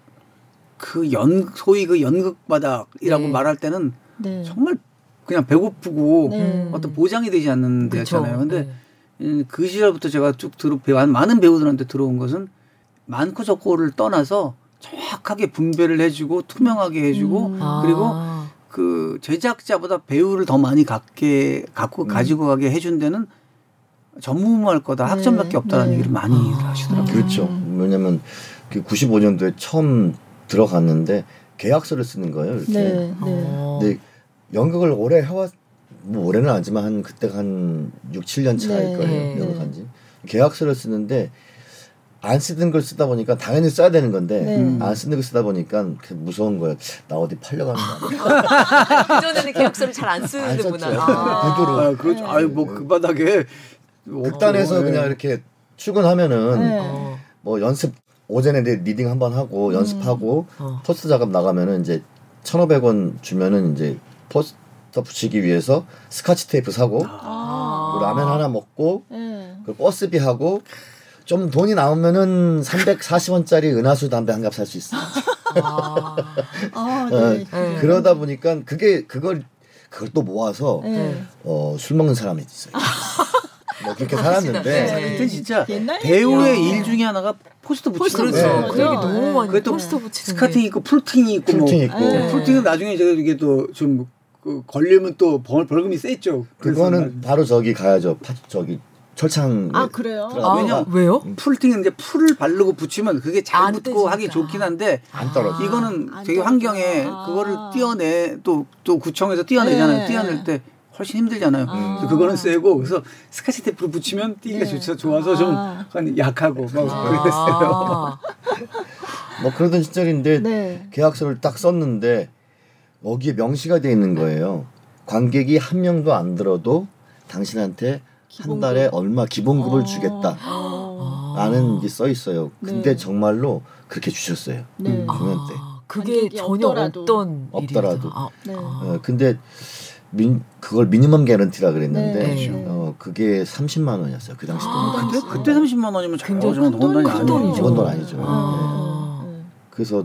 S3: 그 연 소위 그 연극 바닥이라고 네. 말할 때는 정말 그냥 배고프고 네. 어떤 보장이 되지 않는 데였잖아요. 근데 네. 그 시절부터 제가 쭉 들어 많은 배우들한테 들어온 것은 많고 적고를 떠나서 정확하게 분배를 해주고 투명하게 해주고 음. 그리고 아. 그 제작자보다 배우를 더 많이 갖게 갖고 음. 가지고 가게 해준 데는 전무후무할 거다 네. 학점밖에 없다는 네. 얘기를 많이 아. 하시더라고요.
S4: 그렇죠. 왜냐면 그 95년도에 처음 들어갔는데 계약서를 쓰는 거예요. 이렇게. 네. 네. 근데 연극을 오래 해왔 뭐 올해는 아니지만 한 그때가 한 6, 7년 차일 네. 거예요. 연극한 지. 계약서를 쓰는데 안 쓰던 걸 쓰다 보니까 당연히 써야 되는 건데 네. 안 쓰는 걸 쓰다 보니까 무서운 거예요. 나 어디 팔려가는 거?
S1: 그전에는 계약서를 잘 안 쓰는구나.
S3: 아. 구두로. 아, 그렇죠. 네. 아유 뭐그 바닥에
S4: 극단에서 그냥 이렇게 출근하면은 네. 뭐 연습 오전에 reading 한 번 하고 음. 연습하고 어. 포스터 작업 나가면은 이제 천오백 원 주면은 이제 포스터 붙이기 위해서 스카치 테이프 사고 아. 라면 하나 먹고 네. 그 버스비 하고 좀 돈이 나오면은 340원짜리 은하수 담배 한 갑 살 수 있어. 아, 아 네. 어, 그러다 보니까 그게 그걸 그걸 또 모아서 네. 어, 술 먹는 사람이 있어요. 뭐 그렇게 살았는데
S3: 네. 그때 진짜 배우의 일 중에 하나가 포스터 붙이는
S1: 그렇죠. 네. 그 얘기 너무 많이 그게 또 포스터 붙이는
S3: 스카팅 있고 풀팅이 있고 뭐 풀팅 있고 네. 풀팅은 나중에 제가 이게 또좀 그 걸리면 또 벌, 벌금이 세죠.
S4: 그거는 바로 저기 가야죠. 파, 저기 철창
S2: 아 그래요? 아,
S1: 왜냐 왜요?
S3: 풀팅은 이제 풀을 바르고 붙이면 그게 잘 붙고 하기 좋긴 한데
S4: 안 떨어져.
S3: 이거는 되게 환경에 아. 그거를 띄어내 또 또 구청에서 띄어내잖아요. 네. 띄어낼 때 훨씬 힘들잖아요. 아. 그거는 세고 그래서 스카치 테이프로 붙이면 띄기가 네. 좋죠. 좋아서 좀 아. 약하고 막 아. 그랬어요.
S4: 뭐 그러던 시절인데 네. 계약서를 딱 썼는데 여기에 명시가 돼 있는 거예요. 관객이 한 명도 안 들어도 당신한테? 한 달에 얼마 기본급을 아~ 주겠다. 아~ 라는 게 써 있어요. 근데 네. 정말로 그렇게 주셨어요. 네. 공연 때. 아,
S1: 그게 전혀 없더라도. 없던
S4: 없더라도. 아, 네. 어, 근데 민 그걸 미니멈 개런티라 그랬는데 네. 네. 어 그게 30만 원이었어요. 그 당시 돈.
S3: 아, 그때 그때 30만 원이면 굉장히 큰 돈이 아니죠.
S4: 적은 돈 아니죠. 아~ 네. 그래서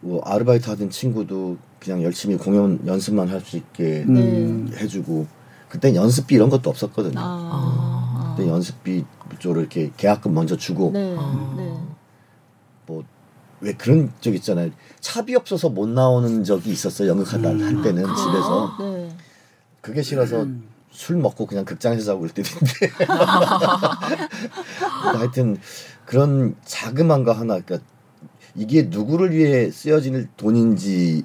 S4: 뭐 아르바이트 하던 친구도 그냥 열심히 공연 연습만 할 수 있게 음. 해주고 그때 연습비 이런 것도 없었거든요. 아. 그때 연습비 쪽으로 이렇게 계약금 먼저 주고 네. 아. 네. 뭐왜 그런 적 있잖아요. 차비 없어서 못 나오는 적이 있었어요. 연극하다 음. 할 때는 아. 집에서 네. 그게 싫어서 음. 술 먹고 그냥 극장에서 자고 그럴 때도 있는데 하여튼 그런 자그만거 하나 그러니까 이게 누구를 위해 쓰여질 돈인지를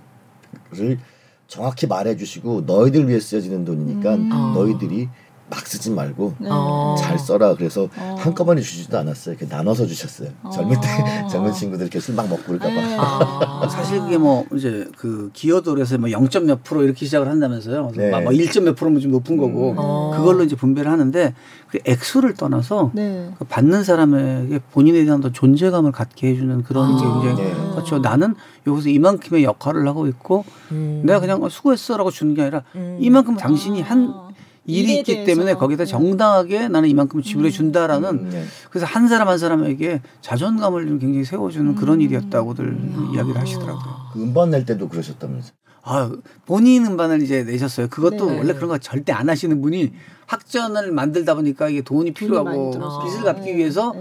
S4: 정확히 말해주시고 너희들 위해 쓰여지는 돈이니까 음. 너희들이 막 쓰지 말고 네. 어. 잘 써라. 그래서 어. 한꺼번에 주지도 않았어요. 이렇게 나눠서 주셨어요. 어. 젊을 때 젊은 친구들 이렇게 술 막 먹고 그럴까 봐. 네.
S3: 아. 사실 그게 뭐 이제 그 기여도에서 뭐 0점 몇 프로 이렇게 시작을 한다면서요. 네. 뭐 1점 몇 프로면 좀 높은 거고 음. 어. 그걸로 이제 분배를 하는데 그 액수를 떠나서 네. 그 받는 사람에게 본인에 대한 더 존재감을 갖게 해주는 그런 아. 게 굉장히 네. 그렇죠. 나는 여기서 이만큼의 역할을 하고 있고 음. 내가 그냥 수고했어라고 주는 게 아니라 음. 이만큼 당신이 한 일이 있기 때문에 거기다 네. 정당하게 나는 이만큼 지불해 음. 준다라는 음, 네. 그래서 한 사람 한 사람에게 자존감을 굉장히 세워주는 음. 그런 일이었다고들 음. 이야기를 하시더라고요.
S4: 그 음반 낼 때도 그러셨다면서?
S3: 아 본인 음반을 이제 내셨어요. 그것도 네. 원래 그런 거 절대 안 하시는 분이 학전을 만들다 보니까 이게 돈이 필요하고 빚을 갚기 네. 위해서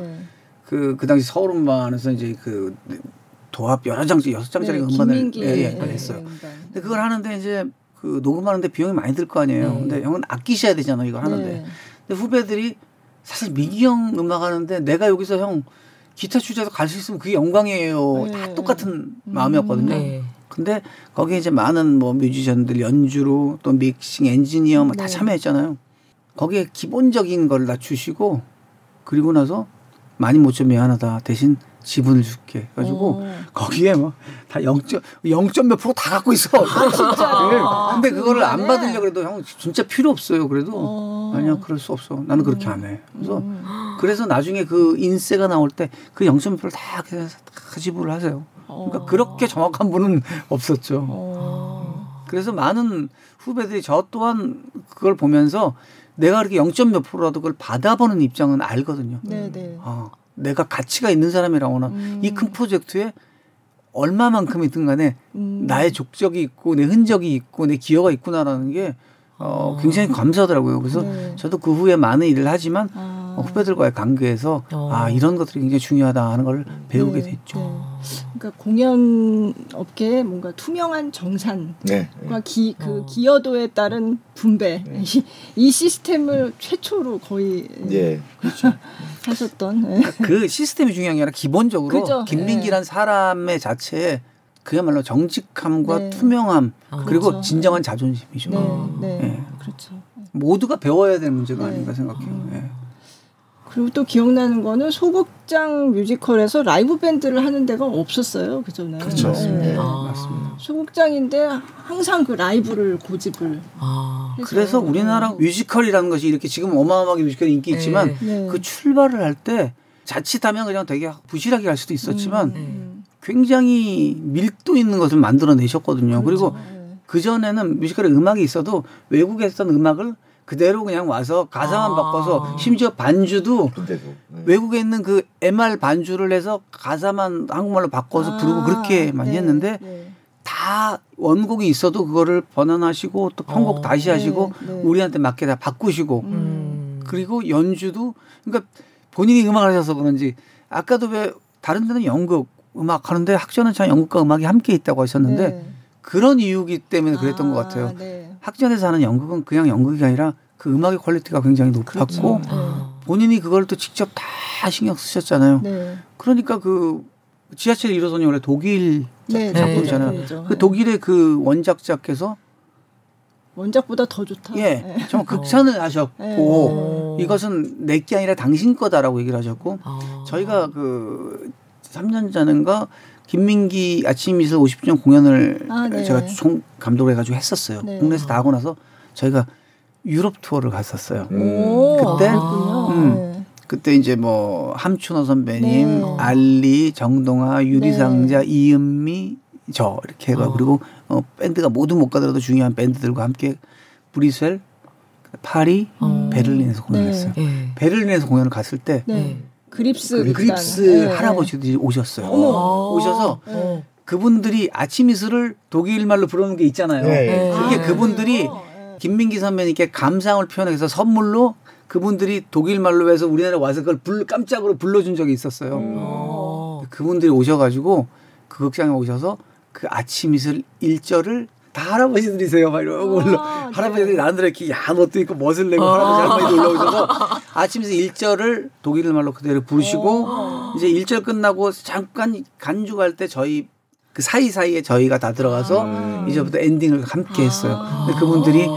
S3: 그그 그 당시 서울 음반에서 이제 그 도합 여러 장짜리 여섯 장짜리 네, 음반을 예, 예, 했어요. 근데 그걸 하는데 이제 그 녹음하는데 비용이 많이 들 거 아니에요. 네. 근데 형은 아끼셔야 되잖아 이걸 하는데. 네. 근데 후배들이 사실 민기 형 음악 하는데 내가 여기서 형 기타 주자도 갈수 있으면 그게 영광이에요. 네. 다 똑같은 음. 마음이었거든요. 네. 근데 거기에 이제 많은 뭐 뮤지션들 연주로 또 믹싱 엔지니어 뭐다 네. 참여했잖아요. 거기에 기본적인 걸다 주시고 그리고 나서 많이 못 좀 미안하다 대신 지분을 줄게. 가지고 어. 거기에 뭐다 0점 몇 프로 다 갖고 있어. 아. 네. 근데 그거를 안 받으려 그래도 형 진짜 필요 없어요. 그래도 어. 아니야 그럴 수 없어. 나는 그렇게 안 해. 그래서 음. 그래서 나중에 그 인세가 나올 때 그 0점 몇 프로 다, 다 지불을 하세요. 그러니까 어. 그렇게 정확한 분은 없었죠. 어. 그래서 많은 후배들이 저 또한 그걸 보면서 내가 그렇게 0점 몇 프로라도 그걸 받아보는 입장은 알거든요. 네네. 네. 어. 내가 가치가 있는 사람이라거나 음. 이큰 프로젝트에 얼마만큼이든 간에 음. 나의 족적이 있고 내 흔적이 있고 내 기여가 있구나라는 게 어, 굉장히 감사하더라고요. 그래서 네. 저도 그 후에 많은 일을 하지만 아. 어, 후배들과의 관계에서 어. 아 이런 것들이 굉장히 중요하다 하는 걸 배우게 네. 됐죠.
S2: 네. 그러니까 공연 업계에 뭔가 투명한 정산과 네. 기, 그 어. 기여도에 따른 분배 네. 이, 이, 시스템을 최초로 거의 네. 그렇죠. 하셨던
S3: 그 시스템이 중요한 게 아니라 기본적으로 그죠? 김민기란 사람의 자체에 그야말로 정직함과 네. 투명함 아, 그리고 그렇죠. 진정한 자존심이죠. 네, 네. 네. 그렇죠. 모두가 배워야 될 문제가 네. 아닌가 생각해요. 음.
S2: 그리고 또 기억나는 거는 소극장 뮤지컬에서 라이브 밴드를 하는 데가 없었어요 그 전에.
S3: 그렇죠. 네. 아. 맞습니다.
S2: 소극장인데 항상 그 라이브를 고집을.
S3: 아. 그래서 우리나라 뮤지컬이라는 것이 이렇게 지금 어마어마하게 뮤지컬이 인기 있지만 그 출발을 할 때 자칫하면 그냥 되게 부실하게 갈 수도 있었지만. 음. 음. 굉장히 밀도 있는 것을 만들어내셨거든요. 그렇죠. 그리고 네. 그 전에는 뮤지컬에 음악이 있어도 외국에 서 음악을 그대로 그냥 와서 가사만 아. 바꿔서 심지어 반주도 네. 외국에 있는 그 MR 반주를 해서 가사만 한국말로 바꿔서 아. 부르고 그렇게 많이 네. 했는데 네. 다 원곡이 있어도 그거를 번안하시고 또 편곡 어. 다시 하시고 네. 네. 우리한테 맞게 다 바꾸시고 음. 그리고 연주도 그러니까 본인이 음악을 하셔서 그런지 아까도 왜 다른 데는 연극 음악 하는데 학전은 참 연극과 음악이 함께 있다고 하셨는데 네. 그런 이유기 때문에 그랬던 아, 것 같아요. 네. 학전에서 하는 연극은 그냥 연극이 아니라 그 음악의 quality가 굉장히 높았고 그렇죠. 네. 본인이 그걸 또 직접 다 신경 쓰셨잖아요. 네. 그러니까 그 지하철 1호선이 원래 독일 네, 네. 작품이잖아요. 그 독일의 그 원작자께서
S2: 원작보다 더 좋다.
S3: 예, 정말 극찬을 하셨고 이것은 내 게 아니라 당신 거다라고 얘기를 하셨고 아. 저희가 그 3년 전인가 김민기 아침 이슬 50주년 공연을 아, 네. 제가 총 감독을 해가지고 했었어요. 네. 국내에서 다 하고 나서 저희가 유럽 투어를 갔었어요. 음. 그때 아, 음, 네. 그때 이제 뭐 함춘호 선배님, 네. 알리, 정동아, 유리상자, 네. 이은미, 저 이렇게 해가 어. 그리고 어, 밴드가 모두 못 가더라도 중요한 밴드들과 함께 브리셀, 파리, 어. 베를린에서 공연했어요. 네. 베를린에서 공연을 갔을 때
S2: 그립스
S3: 그립스 네. 할아버지들이 오셨어요. 어 오셔서 네. 그분들이 아침 이슬을 독일 말로 부르는 게 있잖아요. 네. 그게 아, 그분들이 김민기 선배님께 감상을 표현해서 선물로 그분들이 독일 말로 해서 우리나라 와서 그걸 불, 깜짝으로 불러준 적이 있었어요. 음. 그분들이 오셔가지고 그 극장에 오셔서 그 아침 이슬 일절을 다 할아버지들이세요. 막 이러고 올라. 아, 네. 할아버지들이 나름대로 이렇게 야한 옷도 입고 멋을 내고 아. 할아버지 할머니도 올라오셔서 아침에서 일절을 독일 말로 그대로 부르시고 아. 이제 일절 끝나고 잠깐 간주갈 때 저희 그 사이사이에 저희가 다 들어가서 아. 이제부터 엔딩을 함께 했어요. 근데 그분들이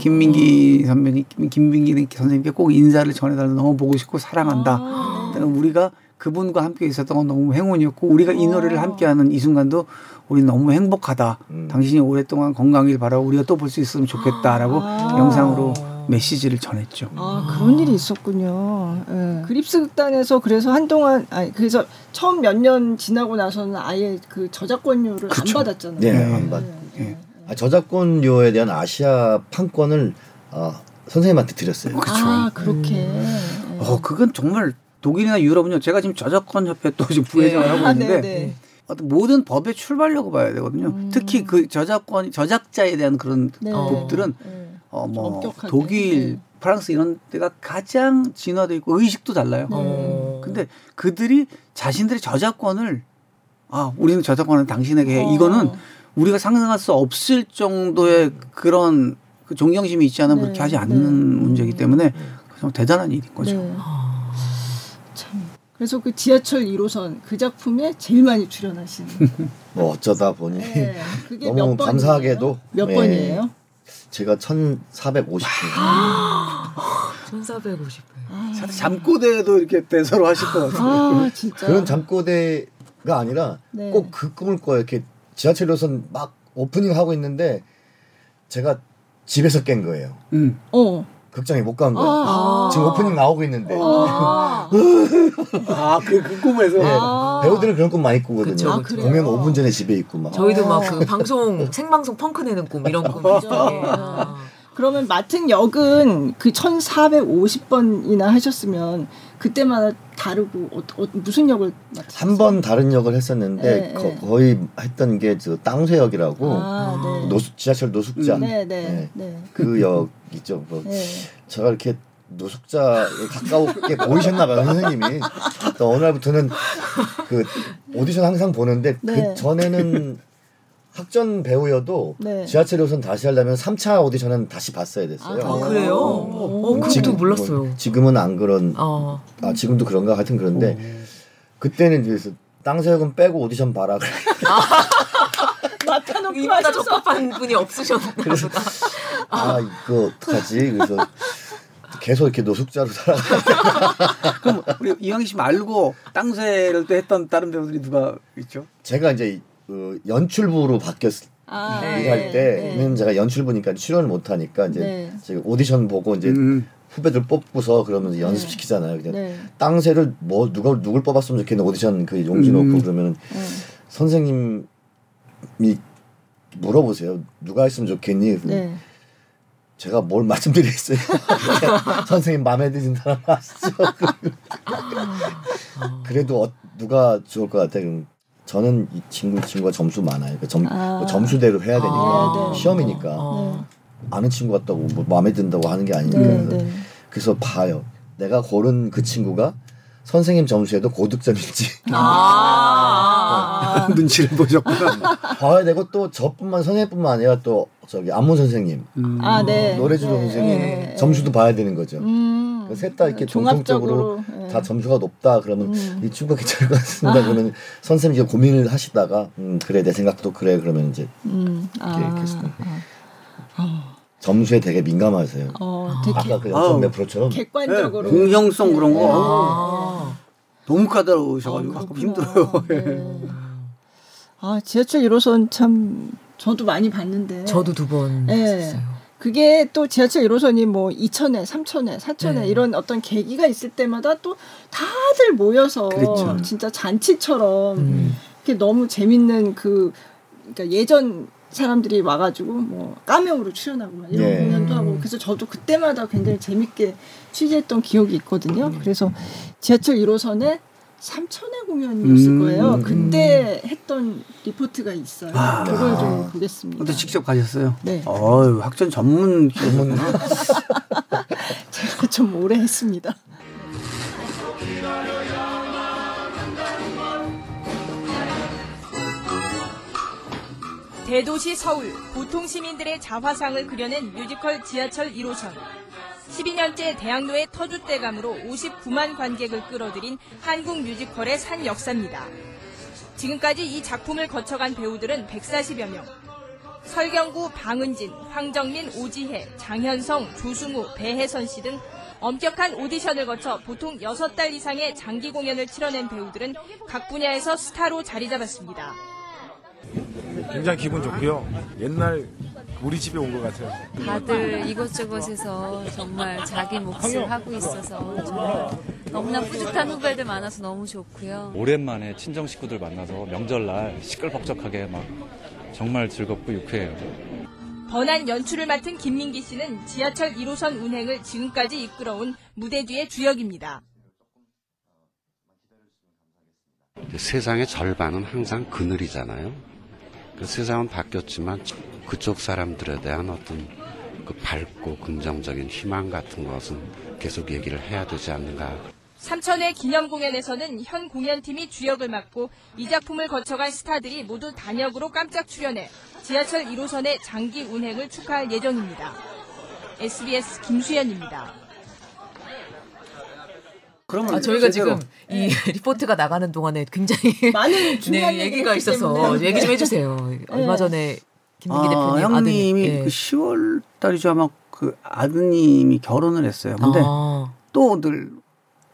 S3: 김민기 선배님, 김민기 선생님께 꼭 인사를 전해달라 너무 보고 싶고 사랑한다. 우리가 그분과 함께 있었던 건 너무 행운이었고 우리가 이 노래를 함께하는 이 순간도 우리 너무 행복하다. 음. 당신이 오랫동안 건강을 바라고 우리가 또 볼 수 있으면 좋겠다라고 아. 영상으로 메시지를 전했죠.
S2: 아 그런 일이 있었군요. 네. 그립스 극단에서 그래서 한동안 아니 그래서 처음 몇 년 지나고 나서는 아예 그 저작권료를 그쵸. 안 받았잖아요.
S4: 네, 네. 안 받. 네. 네. 아, 저작권료에 대한 아시아 판권을 아, 선생님한테 드렸어요.
S2: 그렇죠. 아 그렇게. 음.
S3: 어 그건 정말 독일이나 유럽은요. 제가 지금 저작권 협회 또 지금 부회장을 하고 아, 있는데. 아, 어떤 모든 법의 출발력을 봐야 되거든요. 음. 특히 그 저작권 저작자에 대한 그런 네. 법들은 네. 어뭐 독일, 네. 프랑스 이런 데가 가장 진화돼 있고 의식도 달라요. 네. 근데 그들이 자신들의 저작권을 아 우리는 저작권은 당신에게 해. 어. 이거는 우리가 상상할 수 없을 정도의 그런 그 존경심이 있지 않으면 그렇게 네. 하지 않는 네. 문제이기 때문에 정 대단한 일인 거죠.
S2: 그래서 그 지하철 1호선 그 작품에 제일 많이 출연하신.
S4: 뭐 어쩌다 보니 네, 그게 너무 몇 감사하게도
S2: 몇 네, 번이에요?
S4: 제가 1,450분.
S1: 1,450분. 아.
S3: 잠꼬대도 이렇게 대사로 하실 것 같아요.
S2: 아, 진짜.
S4: 그런 잠꼬대가 아니라 네. 꼭그 꿈을 꿔요. 이렇게 지하철 1호선 막 오프닝 하고 있는데 제가 집에서 깬 거예요. 음. 어. 극장에 못간 거야. 아~ 지금 오프닝 나오고 있는데.
S3: 아, 그, 그 꿈에서? 네.
S4: 아~ 배우들은 그런 꿈 많이 꾸거든요. 아, 공연 5분 전에 집에 있고 막.
S1: 저희도 막 그 방송, 생방송 펑크 내는 꿈, 이런 꿈이죠. 네.
S2: 그러면 맡은 역은 그 1450번이나 하셨으면 그때마다 다르고 어, 어, 무슨 역을
S4: 한번 다른 역을 했었는데 네, 거, 네. 거의 했던 게 저 땅쇠역이라고 아, 네. 노숙 지하철 노숙자 음, 네, 네, 네. 그 역이죠. 뭐 제가 이렇게 노숙자에 가까웠게 보이셨나 봐요 선생님이. 또 어느 날부터는 그 오디션 항상 보는데 그 전에는 학전 배우여도 네. 지하철 우선 다시 하려면 3차 오디션은 다시 봤어야 됐어요.
S1: 아, 그래요? 어, 어, 지금 몰랐어요. 뭐,
S4: 지금은 안 그런. 어. 아 지금도 그런가 하여튼 그런데 오. 그때는 그래서 땅새역은 빼고 오디션 봐라.
S2: 맡아놓고
S1: 이보다 적합한 분이 없으셨나 그래서
S4: 아 이거 어떡하지? 그래서 계속 이렇게 노숙자로 살아.
S3: 그럼 우리 이왕희 씨 말고 땅새를 또 했던 다른 배우들이 누가 있죠?
S4: 제가 이제 그 연출부로 바뀌었 아, 일할 네, 때는 네. 제가 연출부니까 출연을 못 하니까 이제 네. 제가 오디션 보고 이제 음. 후배들 뽑고서 그러면서 네. 연습시키잖아요. 그냥 네. 땅새를 뭐 누가 누굴 뽑았으면 좋겠는 오디션 그 용지 놓고 음. 그러면은 네. 선생님이 물어보세요. 누가 했으면 좋겠니? 제가 뭘 말씀드리겠어요. 선생님 마음에 드는 사람 아시죠? 그래도 어, 누가 좋을 것 같아요. 저는 이 친구 친구가 점수 많아요. 그 점, 아. 점수대로 해야 되니까 아, 네. 시험이니까 아. 아는 친구 같다고 뭐 마음에 든다고 하는 게 아니니까 네, 네. 그래서 봐요. 내가 고른 그 친구가 선생님 점수에도 고득점인지
S3: 아~ 네. 눈치를 보셨구나.
S4: 봐야 되고 또 저뿐만 선생님뿐만 아니라 또 저기 안무 선생님, 음. 아, 네. 노래주로 네. 선생님 네. 점수도 봐야 되는 거죠. 음. 그 셋다 이렇게 종합적으로 네. 다 점수가 높다 그러면 음. 이 친구가 괜찮을 것 같습니다. 아. 그러면 선생님이 고민을 하시다가 음, 그래 내 생각도 그래 그러면 이제 음. 아. 이렇게 아. 아. 점수에 되게 민감하세요. 어, 되게 아까 그 연선배 프로처럼
S2: 객관적으로
S3: 네, 공정성 그런 거 네. 아. 너무 까다로우셔가지고 아, 힘들어요. 네.
S2: 아 지하철 1호선 참 저도 많이 봤는데
S1: 저도 두번 네. 봤어요.
S2: 그게 또 지하철 1호선이 뭐 2천회, 3천회, 4천회 네. 이런 어떤 계기가 있을 때마다 또 다들 모여서 그렇죠. 진짜 잔치처럼 음. 이렇게 너무 재밌는 그 그러니까 예전 사람들이 와가지고 뭐 까메오로 출연하고 막 이런 네. 공연도 하고 그래서 저도 그때마다 굉장히 재밌게 취재했던 기억이 있거든요. 음. 그래서 지하철 1호선에 삼천회 공연이었을 음. 거예요. 그때 했던 리포트가 있어요. 아. 그걸 좀 보겠습니다.
S3: 근데 직접 가셨어요?
S2: 네.
S3: 어, 학전 전문 전문.
S2: 제가 좀 오래 했습니다.
S10: 대도시 서울, 보통 시민들의 자화상을 그려낸 뮤지컬 지하철 1호선. 12년째 대학로의 터줏대감으로 59만 관객을 끌어들인 한국 뮤지컬의 산 역사입니다. 지금까지 이 작품을 거쳐간 배우들은 140여 명. 설경구, 방은진, 황정민, 오지혜, 장현성, 조승우, 배혜선 씨 등 엄격한 오디션을 거쳐 보통 6달 이상의 장기 공연을 치러낸 배우들은 각 분야에서 스타로 자리 잡았습니다.
S11: 굉장히 기분 좋고요. 옛날 우리 집에 온 것 같아요.
S12: 다들 이곳저곳에서 정말 자기 몫을 하고 있어서 정말 너무나 뿌듯한 후배들 많아서 너무 좋고요.
S13: 오랜만에 친정 식구들 만나서 명절날 시끌벅적하게 막 정말 즐겁고 유쾌해요.
S10: 번안 연출을 맡은 김민기 씨는 지하철 1호선 운행을 지금까지 이끌어온 무대 뒤의 주역입니다.
S14: 세상의 절반은 항상 그늘이잖아요. 그 세상은 바뀌었지만 그쪽 사람들에 대한 어떤 그 밝고 긍정적인 희망 같은 것은 계속 얘기를 해야 되지 않는가.
S10: 삼천회 기념 공연에서는 현 공연팀이 주역을 맡고 이 작품을 거쳐간 스타들이 모두 단역으로 깜짝 출연해 지하철 1호선의 장기 운행을 축하할 예정입니다. SBS 김수현입니다.
S1: 그러면 아, 저희가 제대로. 지금 이 네. 리포트가 나가는 동안에 굉장히
S2: 많은 중요한
S1: 네, 얘기가 있어서 얘기 좀 해주세요. 네. 얼마 전에 김민기 아, 대표님
S3: 형님이 아드님, 그 10월 달이죠 아마 그 아드님이 결혼을 했어요. 근데 아. 또늘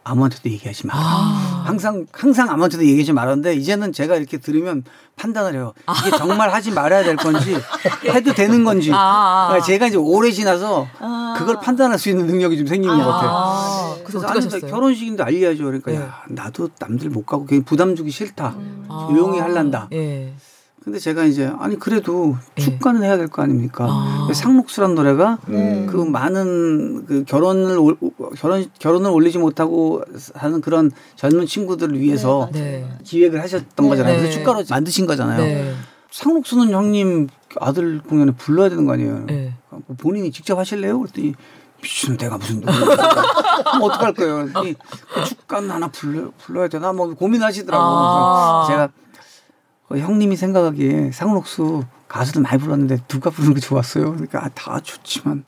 S3: 아무한테도 얘기하지 마. 아. 항상 항상 아무한테도 얘기하지 말았는데 이제는 제가 이렇게 들으면 판단을 해요. 이게 정말 하지 말아야 될 건지 해도 되는 건지. 아. 그러니까 제가 이제 오래 지나서 아. 그걸 판단할 수 있는 능력이 좀 생긴 것 같아요. 아. 그래서 어떻게 결혼식인데 알려야죠. 그러니까 네. 야 나도 남들 못 가고 괜히 부담 주기 싫다. 음. 조용히 할란다. 예. 근데 제가 이제 아니 그래도 네. 축가는 해야 될 거 아닙니까? 아. 상록수란 노래가 네. 그 많은 그 결혼을 결혼 결혼을 올리지 못하고 하는 그런 젊은 친구들을 위해서 네, 네. 기획을 하셨던 거잖아요. 그래서 네. 축가로 만드신 거잖아요. 네. 상록수는 형님 아들 공연에 불러야 되는 거 아니에요? 본인이 직접 하실래요? 그랬더니 미친 내가 무슨 노래 그럼 어떡할 거예요? 그 축가는 하나 불러 불러야 되나 뭐 고민하시더라고. 아. 제가 어, 형님이 생각하기에 상록수 가수들 많이 불렀는데 누가 부르는 게 좋았어요. 그러니까 아, 다 좋지만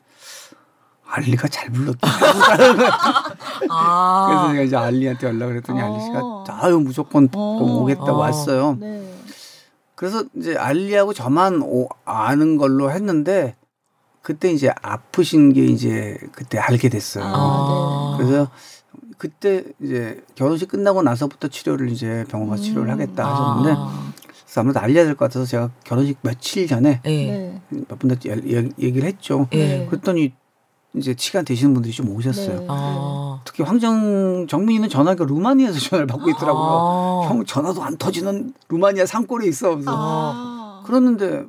S3: 알리가 잘 불렀다. 아. 그래서 제가 이제 알리한테 연락을 했더니 어. 알리 씨가 아유 무조건 어. 오겠다고 어. 왔어요. 네. 그래서 이제 알리하고 저만 오, 아는 걸로 했는데 그때 이제 아프신 게 이제 그때 알게 됐어요. 아, 네. 그래서 그때 이제 결혼식 끝나고 나서부터 치료를 이제 병원 가서 치료를 음. 하겠다 하셨는데 아. 그래서 아무래도 알려야 될 것 같아서 제가 결혼식 며칠 전에 네. 몇 분한테 얘기를 했죠. 네. 그랬더니 이제 시간 되시는 분들이 좀 오셨어요. 네. 아. 특히 황정 정민이는 전화가 루마니아에서 전화를 받고 있더라고요. 아. 형 전화도 안 터지는 루마니아 산골에 있어. 그래서 아. 그러는데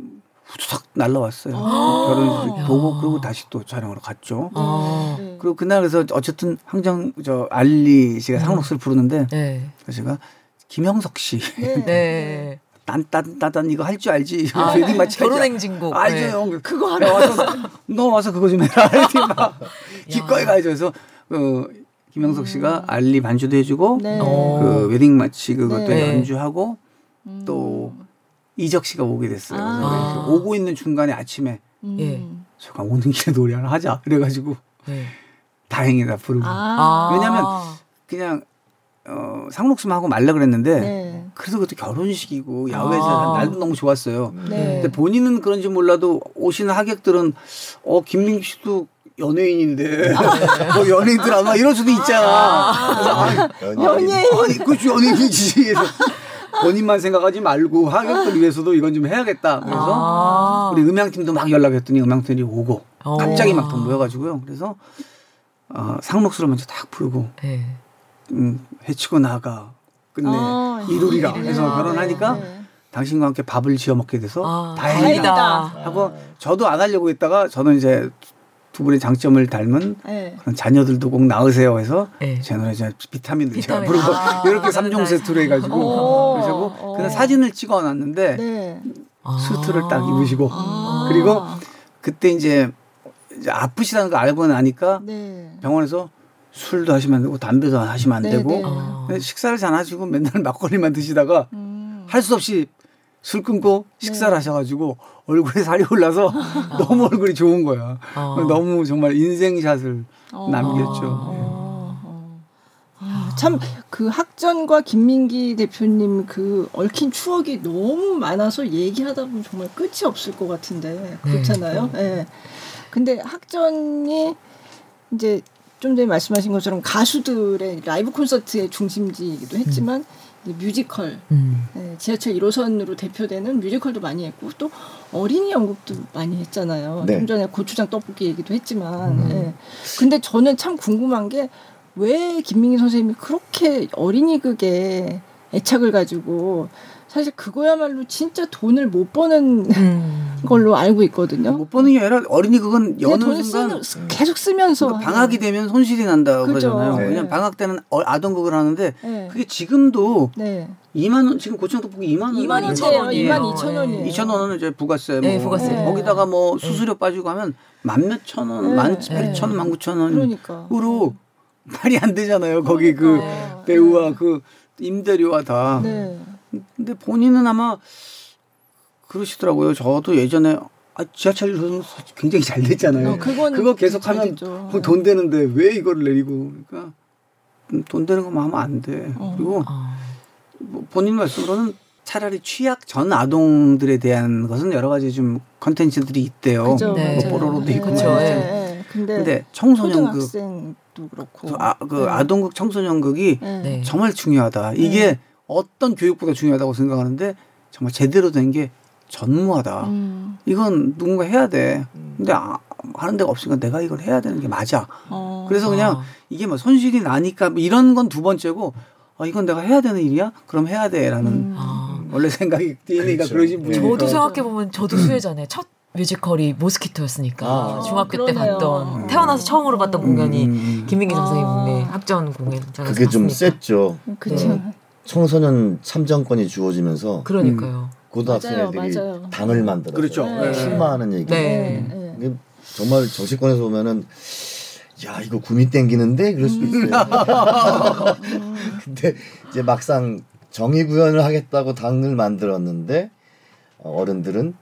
S3: 후두닥 날라왔어요. 아. 결혼식 보고 그러고 다시 또 촬영으로 갔죠. 아. 그리고 그날 그래서 어쨌든 황정 저 알리 씨가 상록수를 부르는데 네. 그래서 제가 김형석 씨 네. 딴딴딴딴 이거 할 줄 알지.
S1: 아, 웨딩 마치 결혼행진곡.
S3: 알죠, 네. 형. 그거 하러 와서 너 와서 그거 좀 해라. 이렇게 막 기꺼이 가야죠. 그래서 어, 김영석 씨가 음. 알리 반주도 해주고 네. 그 웨딩 마치 그것도 네. 연주하고 음. 또 이적 씨가 오게 됐어요. 아. 오고 있는 중간에 아침에 음. 예. 제가 오는 길에 노래 하나 하자. 그래가지고 네. 다행이다 부르고. 아. 왜냐하면 그냥 어, 상록수만 하고 말라 그랬는데 네. 그래도 그때 결혼식이고 야외에서 아. 날도 너무 좋았어요. 네. 근데 본인은 그런지 몰라도 오시는 하객들은 어 김민기 씨도 연예인인데 아. 뭐 연예인들 아마 이럴 수도 있잖아. 아.
S2: 연예인. 아니
S3: 그렇지 연예인이지. 그래서 본인만 생각하지 말고 하객들 위해서도 이건 좀 해야겠다. 그래서 아. 우리 음향팀도 막 연락했더니 음향팀이 오고 갑자기 막더 모여가지고요. 그래서 어, 상록수를 먼저 딱 부르고. 네. 음, 해치고 나가 끝내 아, 이루리라 해서 결혼하니까 네. 당신과 함께 밥을 지어 먹게 돼서 아, 다행이다, 다행이다, 하고 저도 안 하려고 했다가 저는 이제 두 분의 장점을 닮은 네. 그런 자녀들도 꼭 낳으세요 해서 네. 제 노래 이제 비타민도 비타민. 제가 부르고 아, 이렇게 삼종 세트로 해가지고 그래서 그날 사진을 찍어놨는데 네. 수트를 딱 입으시고 아. 그리고 그때 이제 아프시다는 걸 알고 나니까 네. 병원에서 술도 하시면 안 되고 담배도 하시면 안 네네. 되고 아. 식사를 잘 하시고 맨날 막걸리만 드시다가 음. 할수 없이 술 끊고 식사를 네. 하셔가지고 얼굴에 살이 올라서 아. 너무 얼굴이 좋은 거야. 아. 너무 정말 인생샷을 아. 남겼죠.
S2: 아, 참그 학전과 김민기 대표님 그 얽힌 추억이 너무 많아서 얘기하다 보면 정말 끝이 없을 것 같은데 그렇잖아요. 네. 네. 근데 학전이 이제 좀 전에 말씀하신 것처럼 가수들의 라이브 콘서트의 중심지이기도 했지만 음. 뮤지컬 음. 네, 지하철 1호선으로 대표되는 뮤지컬도 많이 했고 또 어린이 연극도 많이 했잖아요. 네. 좀 전에 고추장 떡볶이 얘기도 했지만 음. 네. 근데 저는 참 궁금한 게 왜 김민기 선생님이 그렇게 어린이 극에 애착을 가지고 사실 그거야말로 진짜 돈을 못 버는 음. 걸로 알고 있거든요.
S3: 못 버는 게 아니라 어린이 그건 여느 순간
S2: 쓰는, 계속 쓰면서
S3: 그러니까 방학이 되면 손실이 난다 그죠. 그러잖아요. 네. 그냥 방학 때는 어, 아동극을 하는데 네. 그게 지금도 네. 2만 원 지금 고추장 떡볶이 2만 원
S2: 2만 원이에요. 2만 2천 원이에요.
S3: 2천 원은 이제 부가세 뭐 네, 부가세. 네. 거기다가 뭐 네. 수수료 빠지고 하면 만 몇천 원, 만 팔천 원, 만 구천 원으로 그러니까. 말이 안 되잖아요. 거기 그 그러니까. 배우와 그 임대료와 다. 네. 근데 본인은 아마 그러시더라고요. 저도 예전에 아, 지하철 1호선 굉장히 잘 됐잖아요. 어, 그거 계속 하면 돈 되는데 왜 이걸 내리고 그러니까 음, 돈 되는 것만 하면 안 돼. 어. 그리고 어. 뭐 본인 말씀으로는 차라리 취약 전 아동들에 대한 것은 여러 가지 좀 컨텐츠들이 있대요. 그죠, 뭐 네. 뽀로로도 있고 네. 네. 네. 근데, 근데 청소년극
S2: 도 그렇고
S3: 그, 아, 그 네. 아동극 청소년극이 네. 정말 중요하다. 이게 어떤 교육보다 중요하다고 생각하는데 정말 제대로 된 게 전무하다. 음. 이건 누군가 해야 돼. 음. 근데 아, 하는 데가 없으니까 내가 이걸 해야 되는 게 맞아. 어. 그래서 그냥 어. 이게 뭐 손실이 나니까 뭐 이런 건 두 번째고 아, 이건 내가 해야 되는 일이야? 그럼 해야 돼. 라는 음. 원래 생각이 DNA가 그렇죠. 그러신 분이
S1: 저도 생각해 보면 저도 수혜자네. 첫 뮤지컬이 모스키토였으니까 아, 중학교 그러네요. 때 봤던 태어나서 처음으로 봤던 공연이 음. 김민기 선생님의 아. 학전 공연.
S4: 그게 좀 셌죠. 그렇죠. 네. 청소년 참정권이 주어지면서
S1: 그러니까요.
S4: 고등학생 맞아요, 애들이 맞아요. 당을 만들어
S3: 그렇죠. 네.
S4: 출마하는 얘기. 네. 네. 정말 정치권에서 보면은 야 이거 구미 땡기는데 그럴 수도 있어요. 음. 근데 이제 막상 정의 구현을 하겠다고 당을 만들었는데 어른들은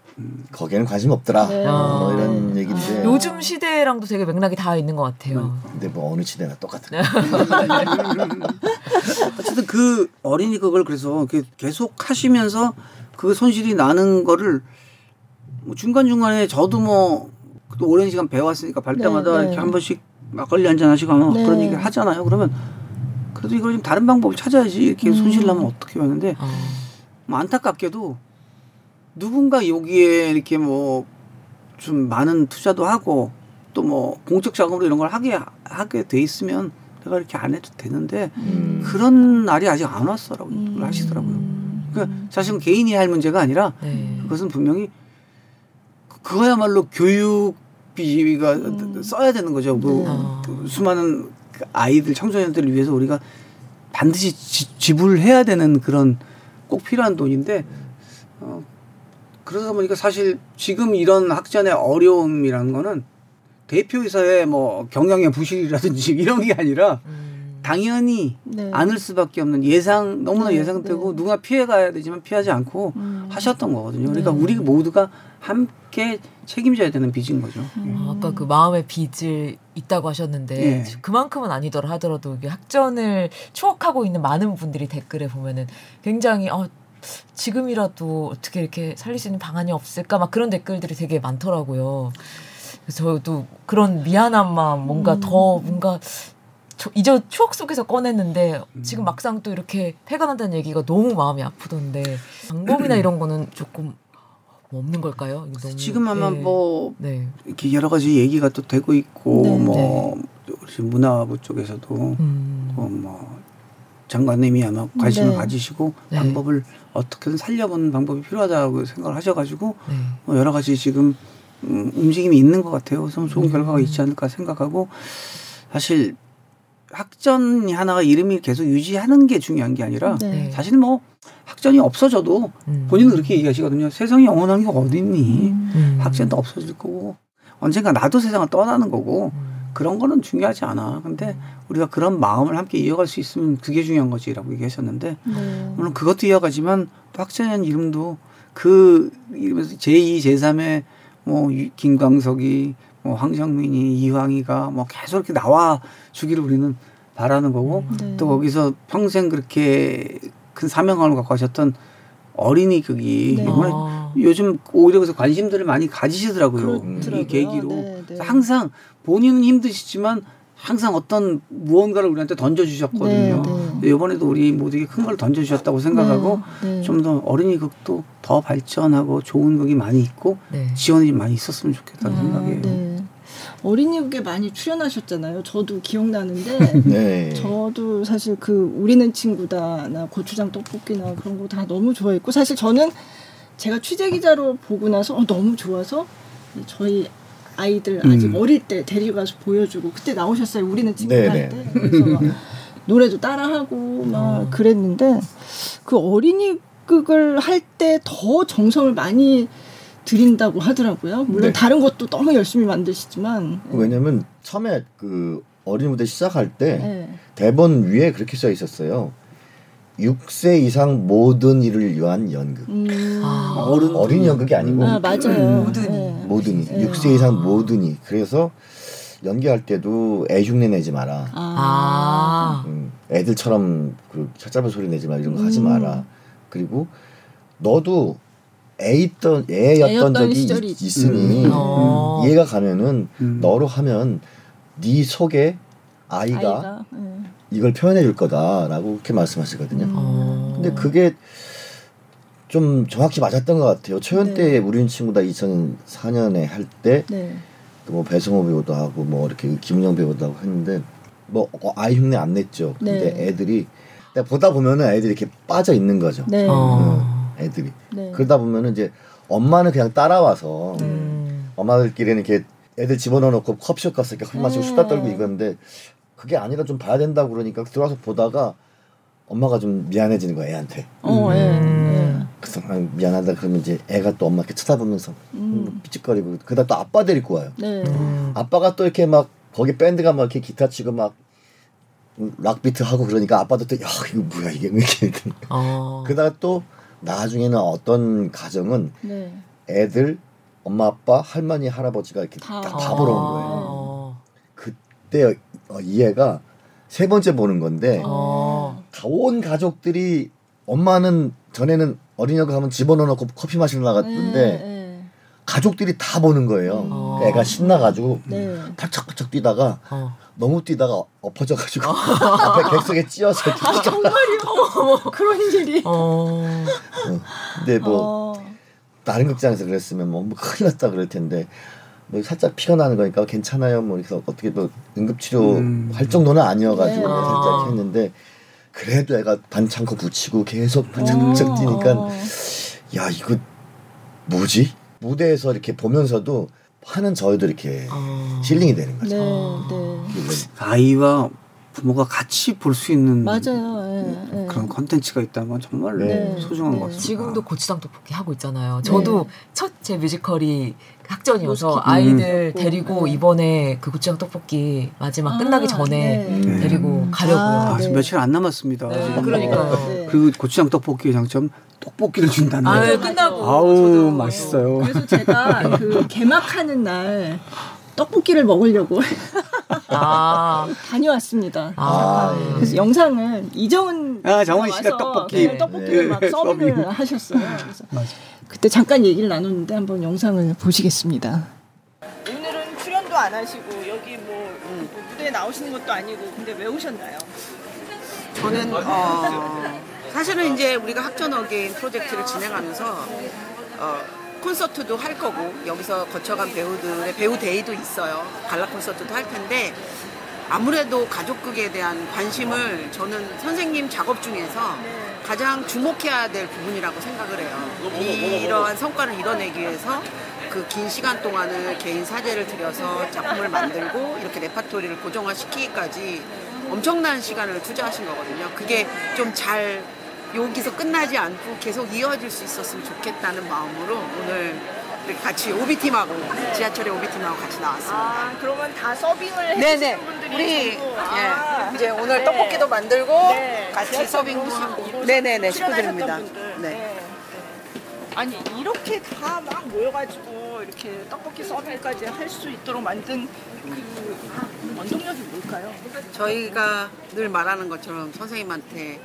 S4: 거기에는 관심 없더라. 네. 뭐 이런 얘기인데
S1: 요즘 시대랑도 되게 맥락이 다 있는 것 같아요.
S4: 근데 뭐 어느 시대나 똑같은.
S3: 어쨌든 그 어린이 그걸 그래서 계속 하시면서 그 손실이 나는 거를 뭐 중간 중간에 저도 뭐 오랜 시간 배웠으니까 발 때마다 네, 네. 이렇게 한 번씩 막걸리 한 잔 하시고 하면 네. 그런 얘기를 하잖아요. 그러면 그래도 이걸 좀 다른 방법을 찾아야지 이렇게 음. 손실 나면 어떻게 하는데 어. 뭐 안타깝게도 누군가 여기에 이렇게 뭐 좀 많은 투자도 하고 또 뭐 공적 자금으로 이런 걸 하게 하게 돼 있으면 내가 이렇게 안 해도 되는데 음. 그런 날이 아직 안 왔어라고 음. 하시더라고요. 그러니까 사실은 개인이 할 문제가 아니라 네. 그것은 분명히 그거야말로 교육비가 음. 써야 되는 거죠. 그, 네. 그 수많은 아이들 청소년들을 위해서 우리가 반드시 지, 불해야 되는 그런 꼭 필요한 돈인데 어, 그러다 보니까 사실 지금 이런 학전의 어려움이라는 거는 대표이사의 뭐 경영의 부실이라든지 이런 게 아니라 음. 당연히 네. 않을 수밖에 없는 예상 너무나 네, 예상되고 네. 누가 피해 가야 되지만 피하지 않고 음. 하셨던 거거든요. 그러니까 네. 우리 모두가 함께 책임져야 되는 빚인 거죠.
S1: 음. 아, 아까 그 마음의 빚을 있다고 하셨는데 네. 그만큼은 아니더라 하더라도 학전을 추억하고 있는 많은 분들이 댓글에 보면은 굉장히 어, 지금이라도 어떻게 이렇게 살릴 수 있는 방안이 없을까 막 그런 댓글들이 되게 많더라고요. 그래서 저도 그런 미안한 마음 뭔가 음. 더 뭔가 저, 이제 추억 속에서 꺼냈는데 음. 지금 막상 또 이렇게 폐가 난다는 얘기가 너무 마음이 아프던데 방법이나 이런 거는 조금 뭐 없는 걸까요?
S3: 지금 아마 네. 뭐 네. 이렇게 여러 가지 얘기가 또 되고 있고 네. 뭐 우리 문화부 쪽에서도 음. 뭐 장관님이 아마 관심을 네. 가지시고 네. 방법을 어떻게든 살려보는 방법이 필요하다고 생각을 하셔가지고 네. 뭐 여러 가지 지금 음, 움직임이 있는 것 같아요. 그래서 좋은 음. 결과가 있지 않을까 생각하고 사실 학전이 하나가 이름이 계속 유지하는 게 중요한 게 아니라 네. 사실 뭐 학전이 없어져도 음. 본인은 그렇게 얘기하시거든요. 세상에 영원한 게 어디 있니? 음. 학전도 없어질 거고 언젠가 나도 세상을 떠나는 거고 음. 그런 거는 중요하지 않아. 근데 우리가 그런 마음을 함께 이어갈 수 있으면 그게 중요한 거지라고 얘기하셨는데 네. 물론 그것도 이어가지만 또 학자연 이름도 그 이름에서 제2, 제3의 뭐 김광석이 뭐 황정민이 이황이가 뭐 계속 이렇게 나와 주기를 우리는 바라는 거고 네. 또 거기서 평생 그렇게 큰 사명감을 갖고 하셨던 어린이 극이 네. 정말 아. 요즘 오히려 그래서 관심들을 많이 가지시더라고요. 그렇더라고요. 이 계기로 네, 네. 항상 본인은 힘드시지만 항상 어떤 무언가를 우리한테 던져주셨거든요. 네, 네. 이번에도 우리 모두에게 큰 걸 던져주셨다고 생각하고 네, 네. 좀더 어린이 극도 더 발전하고 좋은 극이 많이 있고 네. 지원이 많이 있었으면 좋겠다는 아, 생각이에요. 네.
S2: 어린이 극에 많이 출연하셨잖아요. 저도 기억나는데 저도 사실 그 우리는 친구다나 고추장 떡볶이나 그런 거 다 너무 좋아했고 사실 저는 제가 취재 기자로 보고 나서 어, 너무 좋아서 저희 아이들 아직 음. 어릴 때 데리고 가서 보여주고 그때 나오셨어요. 우리는 친구 네, 할 네. 때. 그래서 막 노래도 따라하고 막 어. 그랬는데 그 어린이 극을 할 때 더 정성을 많이 드린다고 하더라고요. 물론 네. 다른 것도 너무 열심히 만드시지만.
S4: 왜냐면 처음에 그 어린이 무대 시작할 때 네. 대본 위에 그렇게 써 있었어요. 6세 이상 모든 일을 위한 연극. 음. 아, 어른 어린 연극이 아니고
S2: 아, 맞아요.
S4: 모든이 네. 모든이 네. 6세 이상 모든이 그래서 연기할 때도 애 흉내 내지 마라. 아. 음, 애들처럼 그 찾잡은 소리 내지 마 이런 거 음. 하지 마라. 그리고 너도 애 있던 애였던 적이 있, 있으니 음. 어. 이해가 가면은 음. 너로 하면 네 속에 아이가, 아이가 네. 이걸 표현해 줄 거다라고 그렇게 말씀하시거든요. 음. 근데 그게 좀 정확히 맞았던 것 같아요. 초연 네. 때 우리 친구다 2004년에 할때 네. 뭐 배성호 배우도 하고 뭐 이렇게 김은영 배우도 하고 했는데 뭐 어, 아이 흉내 안 냈죠. 근데 네. 애들이 보다 보면은 애들이 이렇게 빠져 있는 거죠. 네. 어. 애들이. 네. 그러다 보면은 이제 엄마는 그냥 따라와서 음. 엄마들끼리는 이렇게 애들 집어넣어 놓고 커피숍 갔을 때술 마시고 수다 떨고 이건데 그게 아니라 좀 봐야 된다고 그러니까 들어와서 보다가 엄마가 좀 미안해지는 거야 애한테. 어, 음. 예. 그래서 아, 미안하다 그러면 이제 애가 또 엄마 이렇게 쳐다보면서 음. 삐죽거리고 그다음 또 아빠 데리고 와요. 네. 음. 아빠가 또 이렇게 막 거기 밴드가 막 이렇게 기타 치고 막 락비트 하고 그러니까 아빠도 또 야 이거 뭐야 이게 왜 이렇게 어. 그다가 또 나중에는 어떤 가정은 네. 애들 엄마 아빠 할머니 할아버지가 이렇게 다, 다 보러 온 거예요. 어. 그때 어, 이해가 세 번째 보는 건데 어. 온 가족들이 엄마는 전에는 어린이집 가면 집어넣어놓고 커피 마시러 나갔는데 네, 네. 가족들이 다 보는 거예요. 어. 애가 신나가지고 네. 팔짝팔짝 뛰다가 어. 너무 뛰다가 엎어져가지고 앞에 객석에 찧어서
S2: 아, 정말요? 그런 일이. 어.
S4: 어. 근데 뭐 어. 다른 극장에서 그랬으면 뭐, 뭐 큰일 났다 그럴 텐데 뭐 살짝 피가 나는 거니까 괜찮아요. 뭐 그래서 어떻게 뭐 응급치료 음. 할 정도는 아니어가지고 네. 살짝 아. 했는데 그래도 애가 반창고 붙이고 계속 반짝반짝 뛰니까 야 이거 뭐지? 무대에서 이렇게 보면서도 하는 저희도 이렇게 어. 힐링이 되는 거죠. 네,
S3: 네. 아이와 부모가 같이 볼 수 있는
S2: 맞아요. 예,
S3: 예. 그런 컨텐츠가 있다면 정말 네. 소중한 네. 것 같습니다.
S1: 지금도 고추장 떡볶이 하고 있잖아요. 저도 네. 첫제 뮤지컬이 학전이어서 아이들 음. 데리고 네. 이번에 그 고추장 떡볶이 마지막 아, 끝나기 전에 네. 데리고 가려고요. 아,
S3: 아, 며칠 안 남았습니다. 그러니까요. 그리고 고추장 떡볶이의 장점 떡볶이를 준다는 아,
S1: 끝나고
S3: 아우 맛있어요.
S2: 그래서 제가 그 개막하는 날 떡볶이를 먹으려고 아. 다녀왔습니다. 아, 네. 그래서 영상은 이정은
S3: 아, 정원 씨가 떡볶이
S2: 네, 떡볶이를 네. 막 서빙을 하셨어요. 그래서 맞아. 그때 잠깐 얘기를 나눴는데 한번 영상을 보시겠습니다. 오늘은 출연도 안 하시고 여기 뭐, 뭐 무대에 나오시는 것도 아니고 근데 왜 오셨나요?
S15: 저는 어, 사실은 이제 우리가 학전 again 프로젝트를 진행하면서 어, 콘서트도 할 거고 여기서 거쳐간 배우들의 배우 day도 있어요. 갈라 콘서트도 할 텐데 아무래도 가족극에 대한 관심을 저는 선생님 작업 중에서 가장 주목해야 될 부분이라고 생각을 해요. 이러한 성과를 이뤄내기 위해서 그 긴 시간 동안을 개인 사제를 들여서 작품을 만들고 이렇게 레파토리를 고정화시키기까지 엄청난 시간을 투자하신 거거든요. 그게 좀잘 여기서 끝나지 않고 계속 이어질 수 있었으면 좋겠다는 마음으로 오늘 같이 오비팀하고 지하철의 오비팀하고 같이 나왔습니다.
S2: 아 그러면 다 서빙을 해주시는 분들이
S15: 우리 아, 예, 이제 오늘 네. 떡볶이도 만들고 네. 같이 서빙도 하고 네네네 식구들입니다. 네. 네.
S2: 아니 이렇게 다 막 모여가지고 이렇게 떡볶이 서빙까지 할 수 있도록 만든 그 원동력이 뭘까요?
S15: 저희가 늘 말하는 것처럼 선생님한테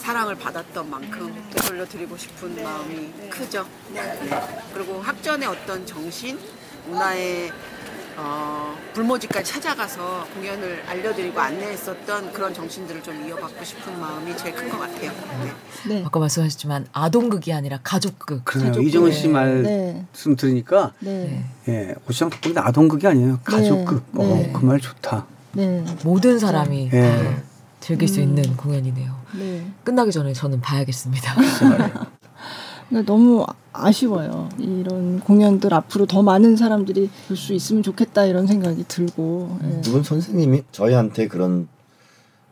S15: 사랑을 받았던 만큼 되돌려 드리고 싶은 마음이 크죠. 네. 그리고 학전의 어떤 정신, 문화의 어, 불모지까지 찾아가서 공연을 알려드리고 안내했었던 그런 정신들을 좀 이어받고 싶은 마음이 제일 큰 것 같아요. 네.
S1: 네. 아까 말씀하셨지만 아동극이 아니라 가족극.
S3: 그러네요. 이정은 씨 말씀 네. 들으니까 네. 예, 고시장 덕분에 아동극이 아니에요. 가족극. 네. 어, 그 말 좋다.
S1: 모든 사람이 예. 즐길 음. 수 있는 공연이네요. 네. 끝나기 전에 저는 봐야겠습니다.
S2: 너무 아쉬워요. 이런 공연들 앞으로 더 많은 사람들이 볼 수 있으면 좋겠다 이런 생각이 들고.
S4: 네. 두분 선생님이 저희한테 그런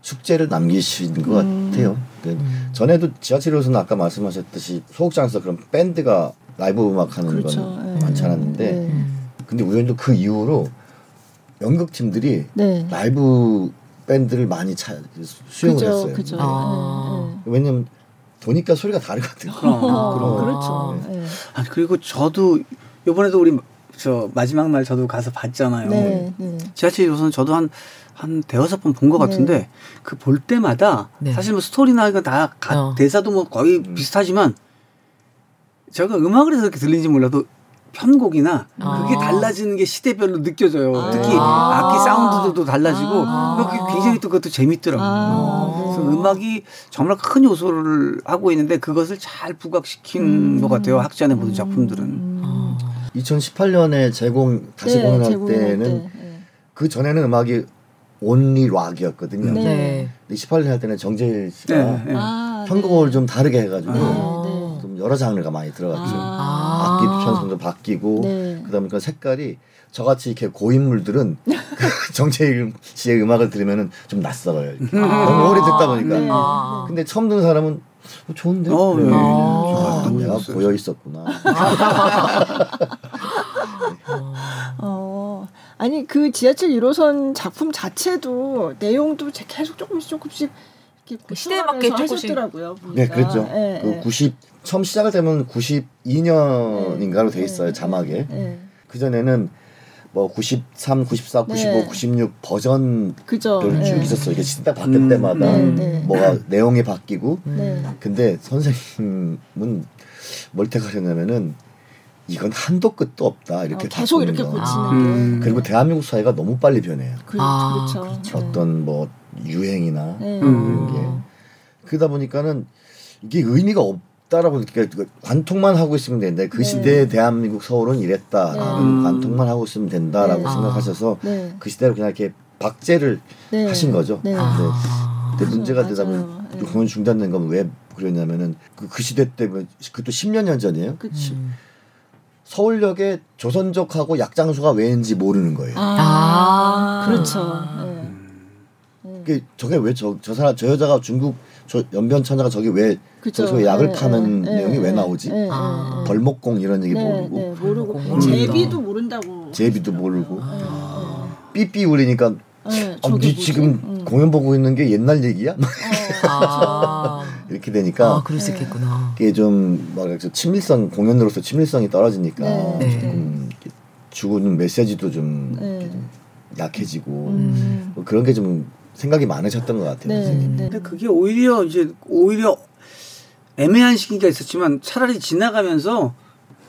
S4: 숙제를 남기신 것 음. 같아요. 그 음. 전에도 지하철에서는 아까 말씀하셨듯이 소극장에서 그런 밴드가 라이브 음악 하는 그렇죠. 건 네. 많지 않았는데 네. 근데 우연히 그 이후로 연극팀들이 네. 라이브 밴드를 많이 차, 수용을 그죠, 했어요. 그죠. 아. 네, 네. 왜냐면 보니까 소리가 다르거든요.
S2: 아, 그렇죠.
S3: 네. 아, 그리고 저도 이번에도 우리 저 마지막 날 저도 가서 봤잖아요. 네, 네. 지하철 1호선 저도 한, 한 대여섯 번 본 것 같은데 네. 그볼 때마다 네. 사실 뭐 스토리나 이거 다 가, 어. 대사도 뭐 거의 음. 비슷하지만 제가 음악을 해서 이렇게 들리는지 몰라도 편곡이나 아. 그게 달라지는 게 시대별로 느껴져요. 아. 특히 악기 사운드도 달라지고 아. 굉장히 또 그것도 재밌더라고요. 아. 그래서 음악이 정말 큰 요소를 하고 있는데 그것을 잘 부각시킨 음. 것 같아요. 학자의 모든 작품들은. 음.
S4: 2018년에 제공 다시 네, 공연할 때는 네. 그 전에는 음악이 온리 락이었거든요. 네. 28년 할 때는 정재일 씨가 네, 네. 편곡을 좀 다르게 해가지고 좀 여러 장르가 많이 들어갔죠. 아. 악기 편성도 바뀌고 네. 그다음에 그 색깔이 저같이 이렇게 고인물들은 정채일 씨의 음악을 들으면은 좀 낯설어요. 아. 너무 오래 듣다 보니까. 네. 아. 근데 처음 듣는 사람은 어, 좋은데. 어, 네. 아, 내가 고여 있었구나.
S2: 어, 아니 그 지하철 1호선 작품 자체도 내용도 계속 조금씩 조금씩
S1: 그 시대에 맞게
S2: 하셨더라고요.
S4: 네, 그랬죠. 네, 그 90, 처음 시작을 되면 92년인가로 돼 있어요 자막에. 그 전에는 뭐 93, 94, 95, 네. 96 버전을 쭉 네. 있었어요. 이게 시대 바뀔 음. 때마다 네, 네. 뭐가 내용이 바뀌고. 네. 근데 선생님은 뭘 택하셨냐면은 이건 한도 끝도 없다 이렇게 어,
S2: 계속 이렇게 고치는 아.
S4: 그리고 대한민국 사회가 너무 빨리 변해요.
S2: 그, 아, 그렇죠.
S4: 그렇죠. 어떤 뭐 유행이나 네. 이런 게 그러다 보니까는 이게 의미가 없. 따라고 그러니까 관통만 하고 있으면 되는데 그 네. 시대에 대한민국 서울은 이랬다. 네. 음. 관통만 하고 있으면 된다라고 네. 생각하셔서 네. 그 시대로 그냥 이렇게 박제를 네. 하신 거죠. 네. 아. 근데 문제가 되다 보면 공연 중단된 건 왜 그러냐면은 그, 그 시대 때 그것도 10년 년 전이에요.
S2: 그치. 음.
S4: 서울역에 조선족하고 약장수가 왜인지 모르는 거예요.
S2: 아, 아. 그렇죠.
S4: 그 저게 왜 저 저 사람 저 여자가 중국 저 연변 천자가 저기 왜 저기 약을 네, 타는 네, 내용이 네, 왜 나오지? 아. 벌목공 이런 얘기 모르고
S2: 네, 모르고 음. 제비도 모른다고
S4: 제비도 모르고 삐삐 울리니까 네, 어, 니 지금 음. 공연 보고 있는 게 옛날 얘기야? 아. 이렇게 되니까
S1: 아, 그럴 수 있겠구나.
S4: 이게 좀 뭐랄까 친밀성 공연으로서 친밀성이 떨어지니까 조금 주고는 메시지도 좀, 좀 약해지고 음. 뭐 그런 게 좀 생각이 많으셨던 것 같아요. 네, 선생님.
S3: 네. 근데 그게 오히려 이제 오히려 애매한 시기가 있었지만 차라리 지나가면서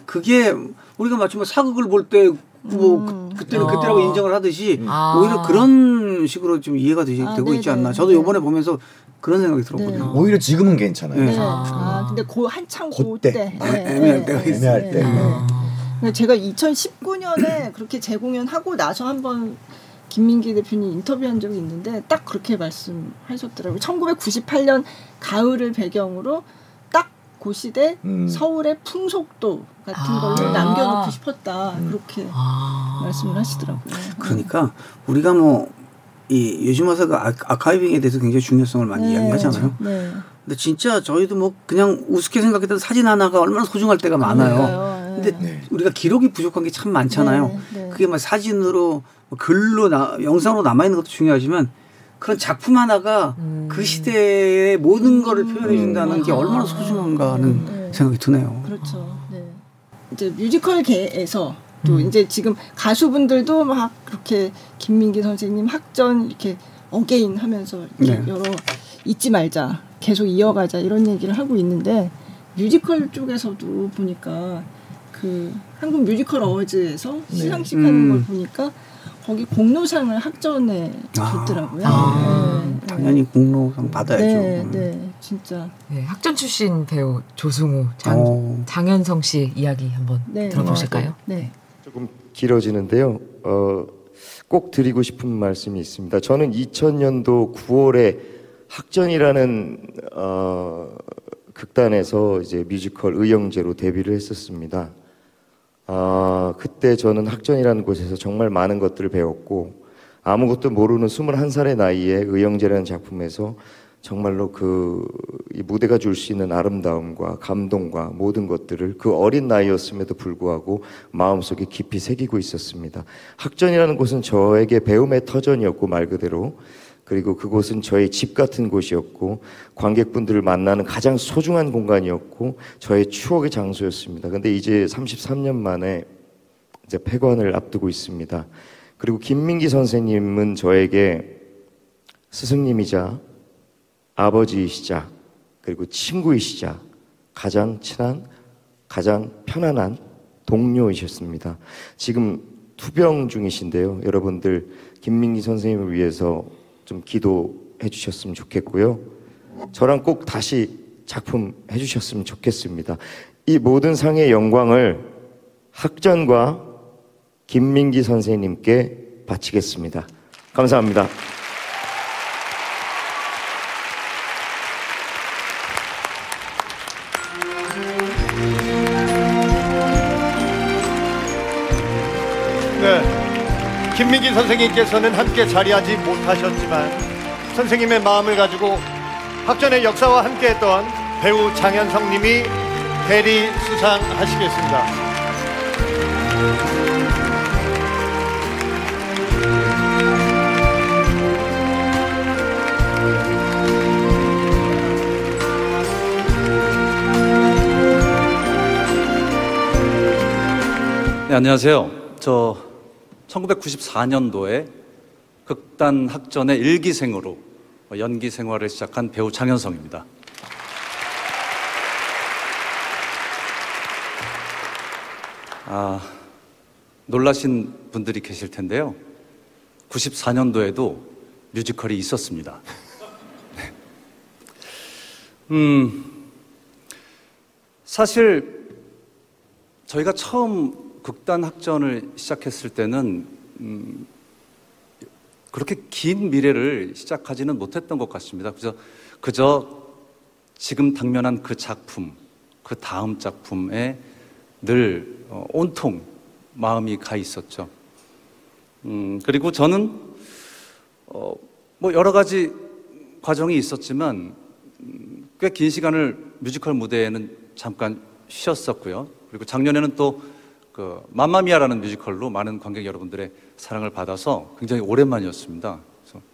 S3: 그게 우리가 마치 뭐 사극을 볼때 뭐 음. 그 때는 어. 그때라고 인정을 하듯이 아. 오히려 그런 식으로 좀 이해가 되시, 아, 되고 있지 않나. 저도 요번에 보면서 그런 생각이 들었거든요. 네.
S4: 오히려 지금은 괜찮아요.
S2: 네. 아, 근데 고 한창
S4: 그때
S2: 때.
S3: 네. 애매할 때가 있어요.
S4: 애매할 때.
S2: 네. 제가 2019년에 그렇게 재공연 하고 나서 한번 김민기 대표님 인터뷰한 적이 있는데 딱 그렇게 말씀하셨더라고요. 1998년 가을을 배경으로 딱그 시대 음. 서울의 풍속도 같은 아. 걸로 남겨놓고 싶었다. 음. 그렇게 아. 말씀을 하시더라고요.
S3: 그러니까 우리가 뭐 이 요즘 와서 그 아카이빙에 대해서 굉장히 중요성을 많이 네. 이야기하잖아요. 네. 근데 진짜 저희도 뭐 그냥 우습게 생각했던 사진 하나가 얼마나 소중할 때가 많아요. 그러니까요. 근데 네. 우리가 기록이 부족한 게 참 많잖아요. 네. 네. 그게 막 사진으로 뭐 글로 나, 영상으로 남아 있는 것도 중요하지만 그런 작품 하나가 음. 그 시대의 모든 거를 표현해 준다는 음. 게 얼마나 소중한가 하는 네. 생각이 드네요.
S2: 그렇죠. 네. 이제 뮤지컬계에서 또 음. 이제 지금 가수분들도 막 그렇게 김민기 선생님 학전 이렇게 again 하면서 네. 여러 잊지 말자 계속 이어가자 이런 얘기를 하고 있는데 뮤지컬 쪽에서도 보니까 그 한국 뮤지컬 어워즈에서 네. 시상식하는 음. 걸 보니까 거기 공로상을 학전에 아. 줬더라고요. 아,
S3: 네. 당연히 공로상 받아야죠.
S2: 네, 네, 진짜.
S1: 네, 학전 출신 배우 조승우, 장, 어. 장현성 씨 이야기 한번 네. 들어보실까요?
S2: 네.
S16: 조금 길어지는데요. 어, 꼭 드리고 싶은 말씀이 있습니다. 저는 2000년도 9월에 학전이라는 어, 극단에서 이제 뮤지컬 의영제로 데뷔를 했었습니다. 아, 그때 저는 학전이라는 곳에서 정말 많은 것들을 배웠고 아무것도 모르는 21살의 나이에 의영제라는 작품에서 정말로 그 무대가 줄 수 있는 아름다움과 감동과 모든 것들을 그 어린 나이였음에도 불구하고 마음속에 깊이 새기고 있었습니다. 학전이라는 곳은 저에게 배움의 터전이었고 말 그대로 그리고 그곳은 저의 집 같은 곳이었고 관객분들을 만나는 가장 소중한 공간이었고 저의 추억의 장소였습니다. 근데 이제 33년 만에 이제 폐관을 앞두고 있습니다. 그리고 김민기 선생님은 저에게 스승님이자 아버지이시자 그리고 친구이시자 가장 친한 가장 편안한 동료이셨습니다. 지금 투병 중이신데요. 여러분들 김민기 선생님을 위해서 좀 기도해 주셨으면 좋겠고요. 저랑 꼭 다시 작품 해 주셨으면 좋겠습니다. 이 모든 상의 영광을 학전과 김민기 선생님께 바치겠습니다. 감사합니다.
S17: 김민기 선생님께서는 함께 자리하지 못하셨지만 선생님의 마음을 가지고 학전의 역사와 함께했던 배우 장현성 님이 대리 수상하시겠습니다.
S13: 네, 안녕하세요. 저 1994년도에 극단 학전의 일기생으로 연기 생활을 시작한 배우 장현성입니다. 아, 놀라신 분들이 계실 텐데요. 94년도에도 뮤지컬이 있었습니다. 네. 음, 사실 저희가 처음 극단 학전을 시작했을 때는 음, 그렇게 긴 미래를 시작하지는 못했던 것 같습니다. 그저 그저 지금 당면한 그 작품, 그 다음 작품에 늘 어, 온통 마음이 가 있었죠. 음, 그리고 저는 어, 뭐 여러 가지 과정이 있었지만 음, 꽤긴 시간을 뮤지컬 무대에는 잠깐 쉬었었고요. 그리고 작년에는 또 그 맘마미아라는 뮤지컬로 많은 관객 여러분들의 사랑을 받아서 굉장히 오랜만이었습니다. 그래서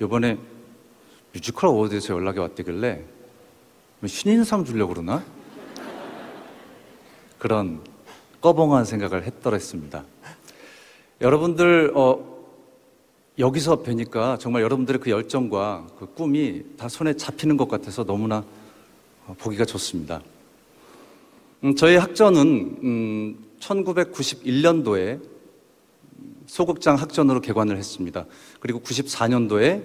S13: 이번에 뮤지컬 award에서 연락이 왔대길래 뭐 신인상 주려고 그러나? 그런 꺼벙한 생각을 했더랬습니다. 여러분들 어, 여기서 뵈니까 정말 여러분들의 그 열정과 그 꿈이 다 손에 잡히는 것 같아서 너무나 어, 보기가 좋습니다. 음, 저희 학전은 음, 1991년도에 소극장 학전으로 개관을 했습니다. 그리고 94년도에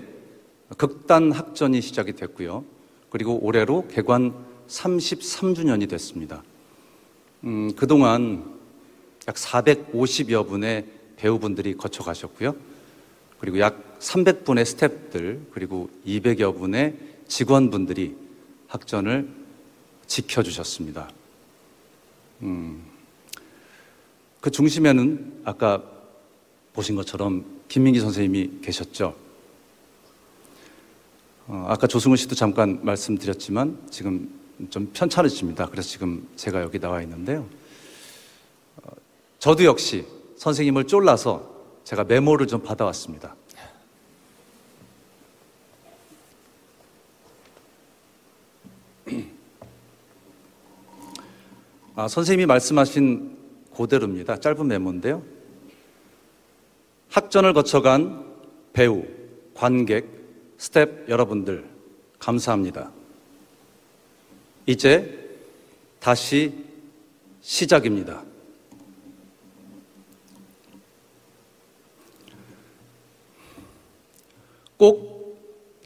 S13: 극단 학전이 시작이 됐고요. 그리고 올해로 개관 33주년이 됐습니다. 음, 그동안 약 450여 분의 배우분들이 거쳐 가셨고요. 그리고 약 300분의 스탭들, 그리고 200여 분의 직원분들이 학전을 지켜주셨습니다. 음, 그 중심에는 아까 보신 것처럼 김민기 선생님이 계셨죠. 어, 아까 조승우 씨도 잠깐 말씀드렸지만 지금 좀 편찮으십니다. 그래서 지금 제가 여기 나와 있는데요. 어, 저도 역시 선생님을 쫄라서 제가 메모를 좀 받아왔습니다. 아, 선생님이 말씀하신 그대로입니다. 짧은 메모인데요. 학전을 거쳐간 배우, 관객, 스텝 여러분들, 감사합니다. 이제 다시 시작입니다. 꼭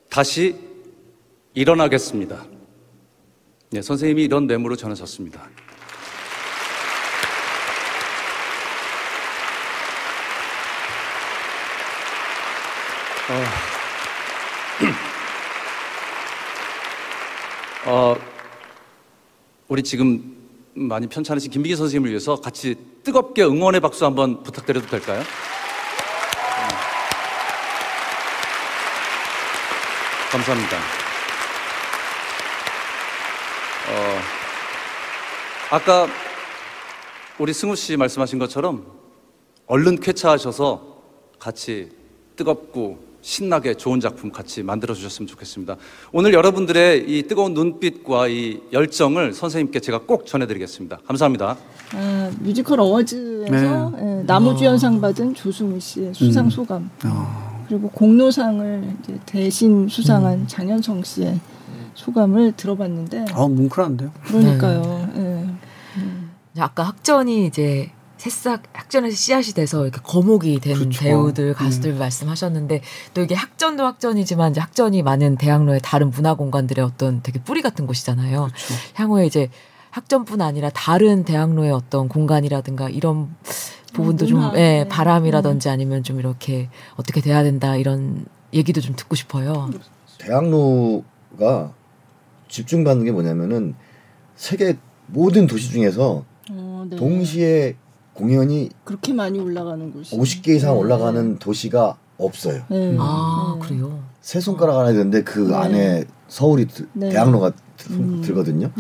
S13: 다시 일어나겠습니다. 네, 선생님이 이런 메모로 전하셨습니다. 어, 어, 우리 지금 많이 편찮으신 김비기 선생님을 위해서 같이 뜨겁게 응원의 박수 한번 부탁드려도 될까요? 네. 감사합니다. 어, 아까 우리 승우 씨 말씀하신 것처럼 얼른 쾌차하셔서 같이 뜨겁고 신나게 좋은 작품 같이 만들어 주셨으면 좋겠습니다. 오늘 여러분들의 이 뜨거운 눈빛과 이 열정을 선생님께 제가 꼭 전해드리겠습니다. 감사합니다.
S2: 아, 뮤지컬 어워즈에서 네. 예, 나무주연상 받은 조승우 씨의 수상 음. 소감 어. 그리고 공로상을 대신 수상한 음. 장현성 씨의 소감을 들어봤는데
S3: 아 뭉클한데요.
S2: 그러니까요. 네. 네.
S1: 음. 아까 학전이 이제 새싹 학전에서 씨앗이 돼서 이렇게 거목이 된 그렇죠. 배우들 가수들 음. 말씀하셨는데 또 이게 학전도 학전이지만 이제 학전이 많은 대학로의 다른 문화 공간들의 어떤 되게 뿌리 같은 곳이잖아요. 그렇죠. 향후에 이제 학전뿐 아니라 다른 대학로의 어떤 공간이라든가 이런 부분도 좀 예, 바람이라든지 음. 아니면 좀 이렇게 어떻게 돼야 된다 이런 얘기도 좀 듣고 싶어요.
S4: 대학로가 집중받는 게 뭐냐면은 세계 모든 도시 중에서 어, 네. 동시에 공연이
S2: 그렇게 많이 올라가는 곳이
S4: 50개 이상 네. 올라가는 도시가 없어요.
S1: 네. 아 네. 그래요.
S4: 세 손가락 안에 드는데 그 네. 안에 서울이 네. 대학로가 음. 들거든요.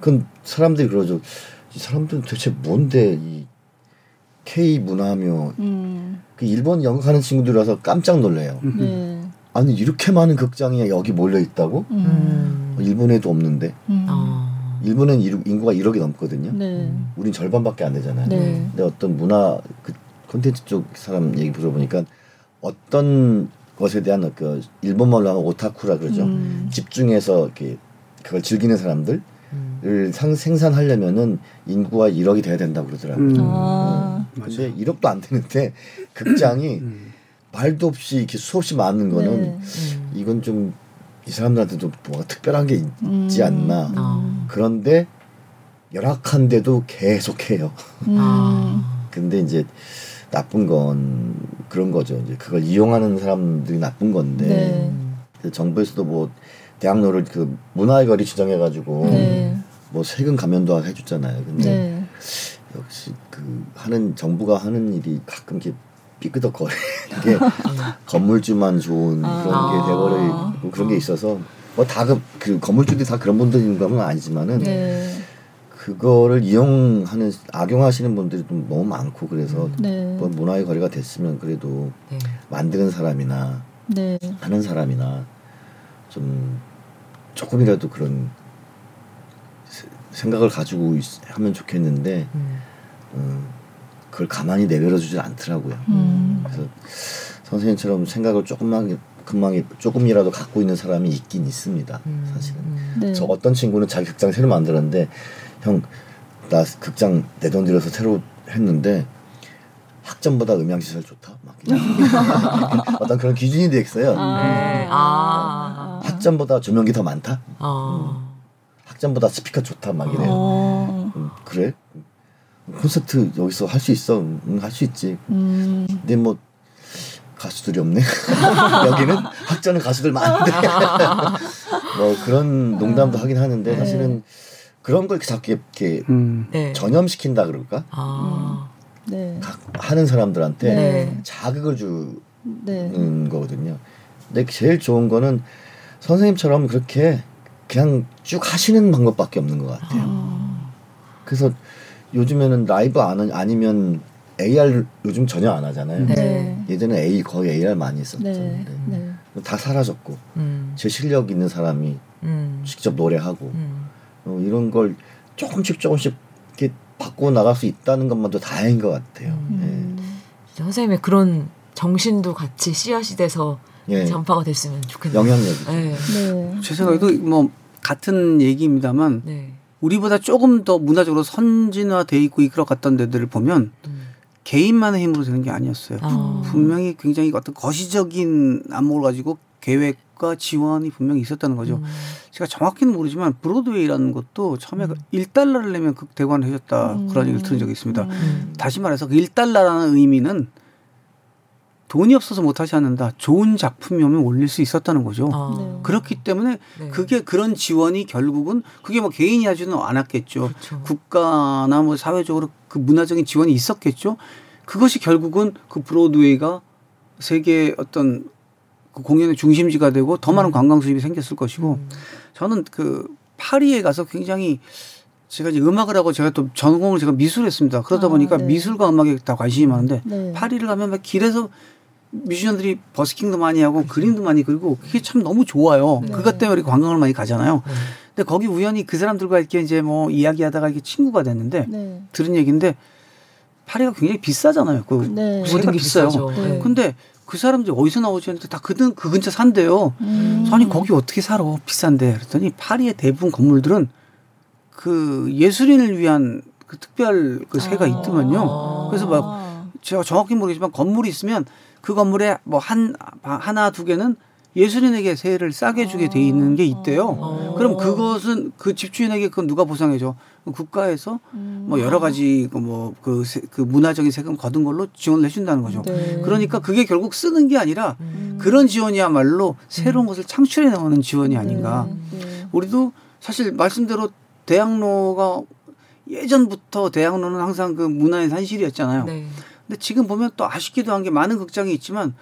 S4: 그건 사람들이 그러죠. 이 사람들은 도대체 뭔데 이 K 문화며 음. 그 일본 연극 하는 친구들이라서 깜짝 놀래요. 네. 아니 이렇게 많은 극장이 여기 몰려 있다고? 음. 일본에도 없는데. 음. 아. 일본은 인구가 1억이 넘거든요. 네. 우린 절반밖에 안 되잖아요. 네. 근데 어떤 문화 그 콘텐츠 쪽 사람 얘기 들어보니까 어떤 것에 대한 그 일본말로 하면 오타쿠라 그러죠. 음. 집중해서 이렇게 그걸 즐기는 사람들 을 상, 생산하려면은 인구가 1억이 돼야 된다고 그러더라고요. 음. 아. 근데 1억도 안 되는데 극장이 음. 말도 없이 이렇게 수없이 많은 거는 네. 이건 좀 이 사람들한테도 뭐가 특별한 게 있지 음. 않나. 아. 그런데 열악한데도 계속해요. 음. 아. 근데 이제 나쁜 건 그런 거죠. 이제 그걸 이용하는 사람들이 나쁜 건데 네. 정부에서도 뭐 대학로를 그 문화의 거리 지정해가지고 네. 뭐 세금 감면도 해줬잖아요. 근데 네. 역시 그 하는 정부가 하는 일이 가끔 이렇게 삐끄덕거리는 게 건물주만 좋은 아. 그런 게 돼버리고 그런 게 있어서 뭐 다그 그 건물주들이 다 그런 분들인 건 아니지만은 네. 그거를 이용하는 악용하시는 분들이 좀 너무 많고 그래서 네. 뭐 문화의 거리가 됐으면 그래도 네. 만드는 사람이나 네. 하는 사람이나 좀 조금이라도 그런 생각을 가지고 있, 하면 좋겠는데 음. 음, 그걸 가만히 내버려 주지 않더라고요. 음. 그래서 선생님처럼 생각을 조금만 금방 조금이라도 갖고 있는 사람이 있긴 있습니다. 음. 사실은 음. 네. 저 어떤 친구는 자기 극장 새로 만들었는데 형 나 극장 내 돈 들여서 새로 했는데 학점보다 음향시설 좋다. 막 어떤 그런 기준이 돼 있어요. 아. 네. 아. 학점보다 조명기 더 많다. 아. 음. 학점보다 스피커 좋다. 막 이래요. 아. 음, 그래? 콘서트 여기서 할 수 있어. 응, 할 수 있지. 음. 근데 뭐 가수들이 없네. 여기는 학점은 가수들 많은데. 뭐 그런 농담도 하긴 하는데 네. 사실은 그런 걸 자꾸 이렇게 음. 네. 전염시킨다 그럴까? 아. 네. 하는 사람들한테 네. 자극을 주는 네. 거거든요. 근데 제일 좋은 거는 선생님처럼 그렇게 그냥 쭉 하시는 방법밖에 없는 것 같아요. 아. 그래서 요즘에는 라이브 안 아니면 AR 요즘 전혀 안 하잖아요. 네. 예전에 A 거의 AR 많이 했었는데 네. 네. 다 사라졌고 음. 제 실력 있는 사람이 음. 직접 노래하고 음. 어, 이런 걸 조금씩 조금씩 이렇게 바꿔 나갈 수 있다는 것만도 다행인 것 같아요. 음.
S1: 네. 선생님의 그런 정신도 같이 씨앗이 돼서 예. 전파가 됐으면 좋겠네요.
S4: 영향력이.
S3: 네. 네. 제 생각에도 뭐 같은 얘기입니다만 네. 우리보다 조금 더 문화적으로 선진화돼 있고 이끌어 갔던 데들을 보면 음. 개인만의 힘으로 되는 게 아니었어요. 아. 분명히 굉장히 어떤 거시적인 안목을 가지고 계획과 지원이 분명히 있었다는 거죠. 음. 제가 정확히는 모르지만 브로드웨이라는 것도 처음에 음. 1달러를 내면 그 대관을 해줬다 음. 그런 얘기를 들은 적이 있습니다. 음. 다시 말해서 그 1달러라는 의미는 돈이 없어서 못하지 않는다. 좋은 작품이 오면 올릴 수 있었다는 거죠. 아. 네. 그렇기 때문에 네. 그게 그런 지원이 결국은 그게 뭐 개인이 하지는 않았겠죠. 그렇죠. 국가나 뭐 사회적으로 그 문화적인 지원이 있었겠죠. 그것이 결국은 그 브로드웨이가 세계 어떤 그 공연의 중심지가 되고 더 많은 음. 관광 수입이 생겼을 것이고 음. 저는 그 파리에 가서 굉장히 제가 이제 음악을 하고 제가 또 전공을 제가 미술했습니다. 그러다 아, 보니까 네. 미술과 음악에 다 관심이 많은데 네. 파리를 가면 막 길에서 뮤지션들이 버스킹도 많이 하고. 그림도 많이 그리고 그게 참 너무 좋아요. 네. 그것 때문에 우리 관광을 많이 가잖아요. 네. 근데 거기 우연히 그 사람들과 이렇게 이제 뭐 이야기하다가 이렇게 친구가 됐는데 네. 들은 얘기인데 파리가 굉장히 비싸잖아요. 그 네. 모든 게 비싸요. 네. 근데 그 사람들이 어디서 나오지 했는데 다 그든 그 근처 산대요. 음. 아니 거기 어떻게 살아? 비싼데. 그랬더니 파리의 대부분 건물들은 그 예술인을 위한 그 특별 그 세가 아. 있더만요. 그래서 막 제가 정확히 모르겠지만 건물이 있으면 그 건물에 뭐 한 하나 두 개는 예술인에게 세를 싸게 주게 돼 있는 게 있대요. 아. 그럼 그것은 그 집주인에게 그건 누가 보상해줘? 국가에서 음. 뭐 여러 가지 그 뭐그 그 문화적인 세금 거둔 걸로 지원을 해준다는 거죠. 네. 그러니까 그게 결국 쓰는 게 아니라 음. 그런 지원이야말로 새로운 음. 것을 창출해 나오는 지원이 아닌가. 네. 네. 우리도 사실 말씀대로 대학로가 예전부터 대학로는 항상 그 문화의 산실이었잖아요. 네. 근데 지금 보면 또 아쉽기도 한 게 많은 극장이 있지만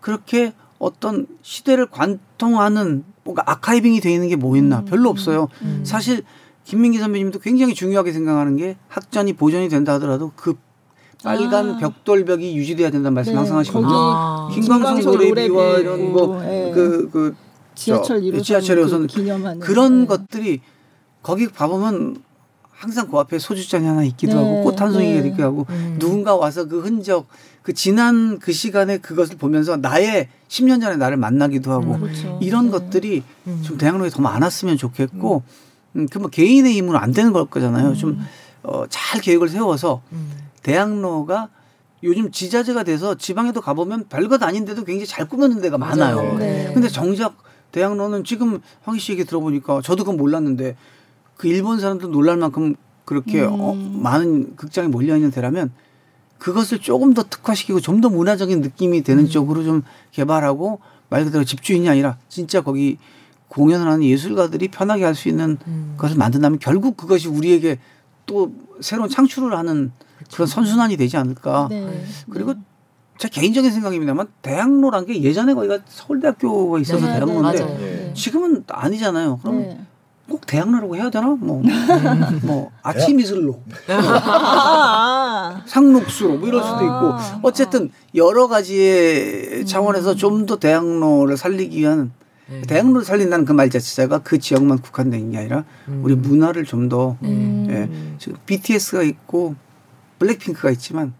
S3: 그렇게 어떤 시대를 관통하는 뭔가 아카이빙이 되어 있는 게 뭐 있나 음. 별로 없어요. 음. 사실 김민기 선배님도 굉장히 중요하게 생각하는 게 학전이 보존이 된다 하더라도 그 빨간 아. 벽돌벽이 유지돼야 된다는 말씀 네. 항상 하시거든요. 아. 김광석 노래비와 이런 뭐그 네. 그, 그
S2: 지하철 1호선
S3: 지하철 1호선 그 그런 네. 것들이 거기 가보면 항상 그 앞에 소주잔이 하나 있기도 네. 하고 꽃 한 송이가 네. 있기도 하고 음. 누군가 와서 그 흔적 그 지난 그 시간에 그것을 보면서 나의 10년 전에 나를 만나기도 하고 음, 그렇죠. 이런 네. 것들이 음. 좀 대학로에 더 많았으면 좋겠고 음. 음, 그뭐 개인의 힘으로 안 되는 걸 거잖아요. 좀 어, 잘 계획을 세워서 대학로가 요즘 지자체가 돼서 지방에도 가보면 별것 아닌데도 굉장히 잘 꾸며놓은 데가 많아요. 네. 근데 정작 대학로는 지금 황희 씨 얘기 들어보니까 저도 그건 몰랐는데 그 일본 사람들 놀랄 만큼 그렇게 음. 어, 많은 극장이 몰려 있는 데라면 그것을 조금 더 특화시키고 좀 더 문화적인 느낌이 되는 음. 쪽으로 좀 개발하고 말 그대로 집주인이 아니라 진짜 거기 공연을 하는 예술가들이 편하게 할 수 있는 음. 것을 만든다면 결국 그것이 우리에게 또 새로운 창출을 하는 그렇죠. 그런 선순환이 되지 않을까. 네. 그리고 네. 제 개인적인 생각입니다만 대학로란 게 예전에 거기가 서울대학교가 있어서 네, 대학로인데 네, 지금은 아니잖아요. 그럼 네. 꼭 대학로라고 해야 되나? 뭐, 뭐 아침 이슬로, 상록수로 뭐 이럴 수도 있고 어쨌든 여러 가지의 차원에서 좀 더 대학로를 살리기 위한 네. 대학로를 살린다는 그 말 자체가 그 지역만 국한된 게 아니라 음. 우리 문화를 좀더 음. 예, 지금 BTS가 있고 블랙핑크가 있지만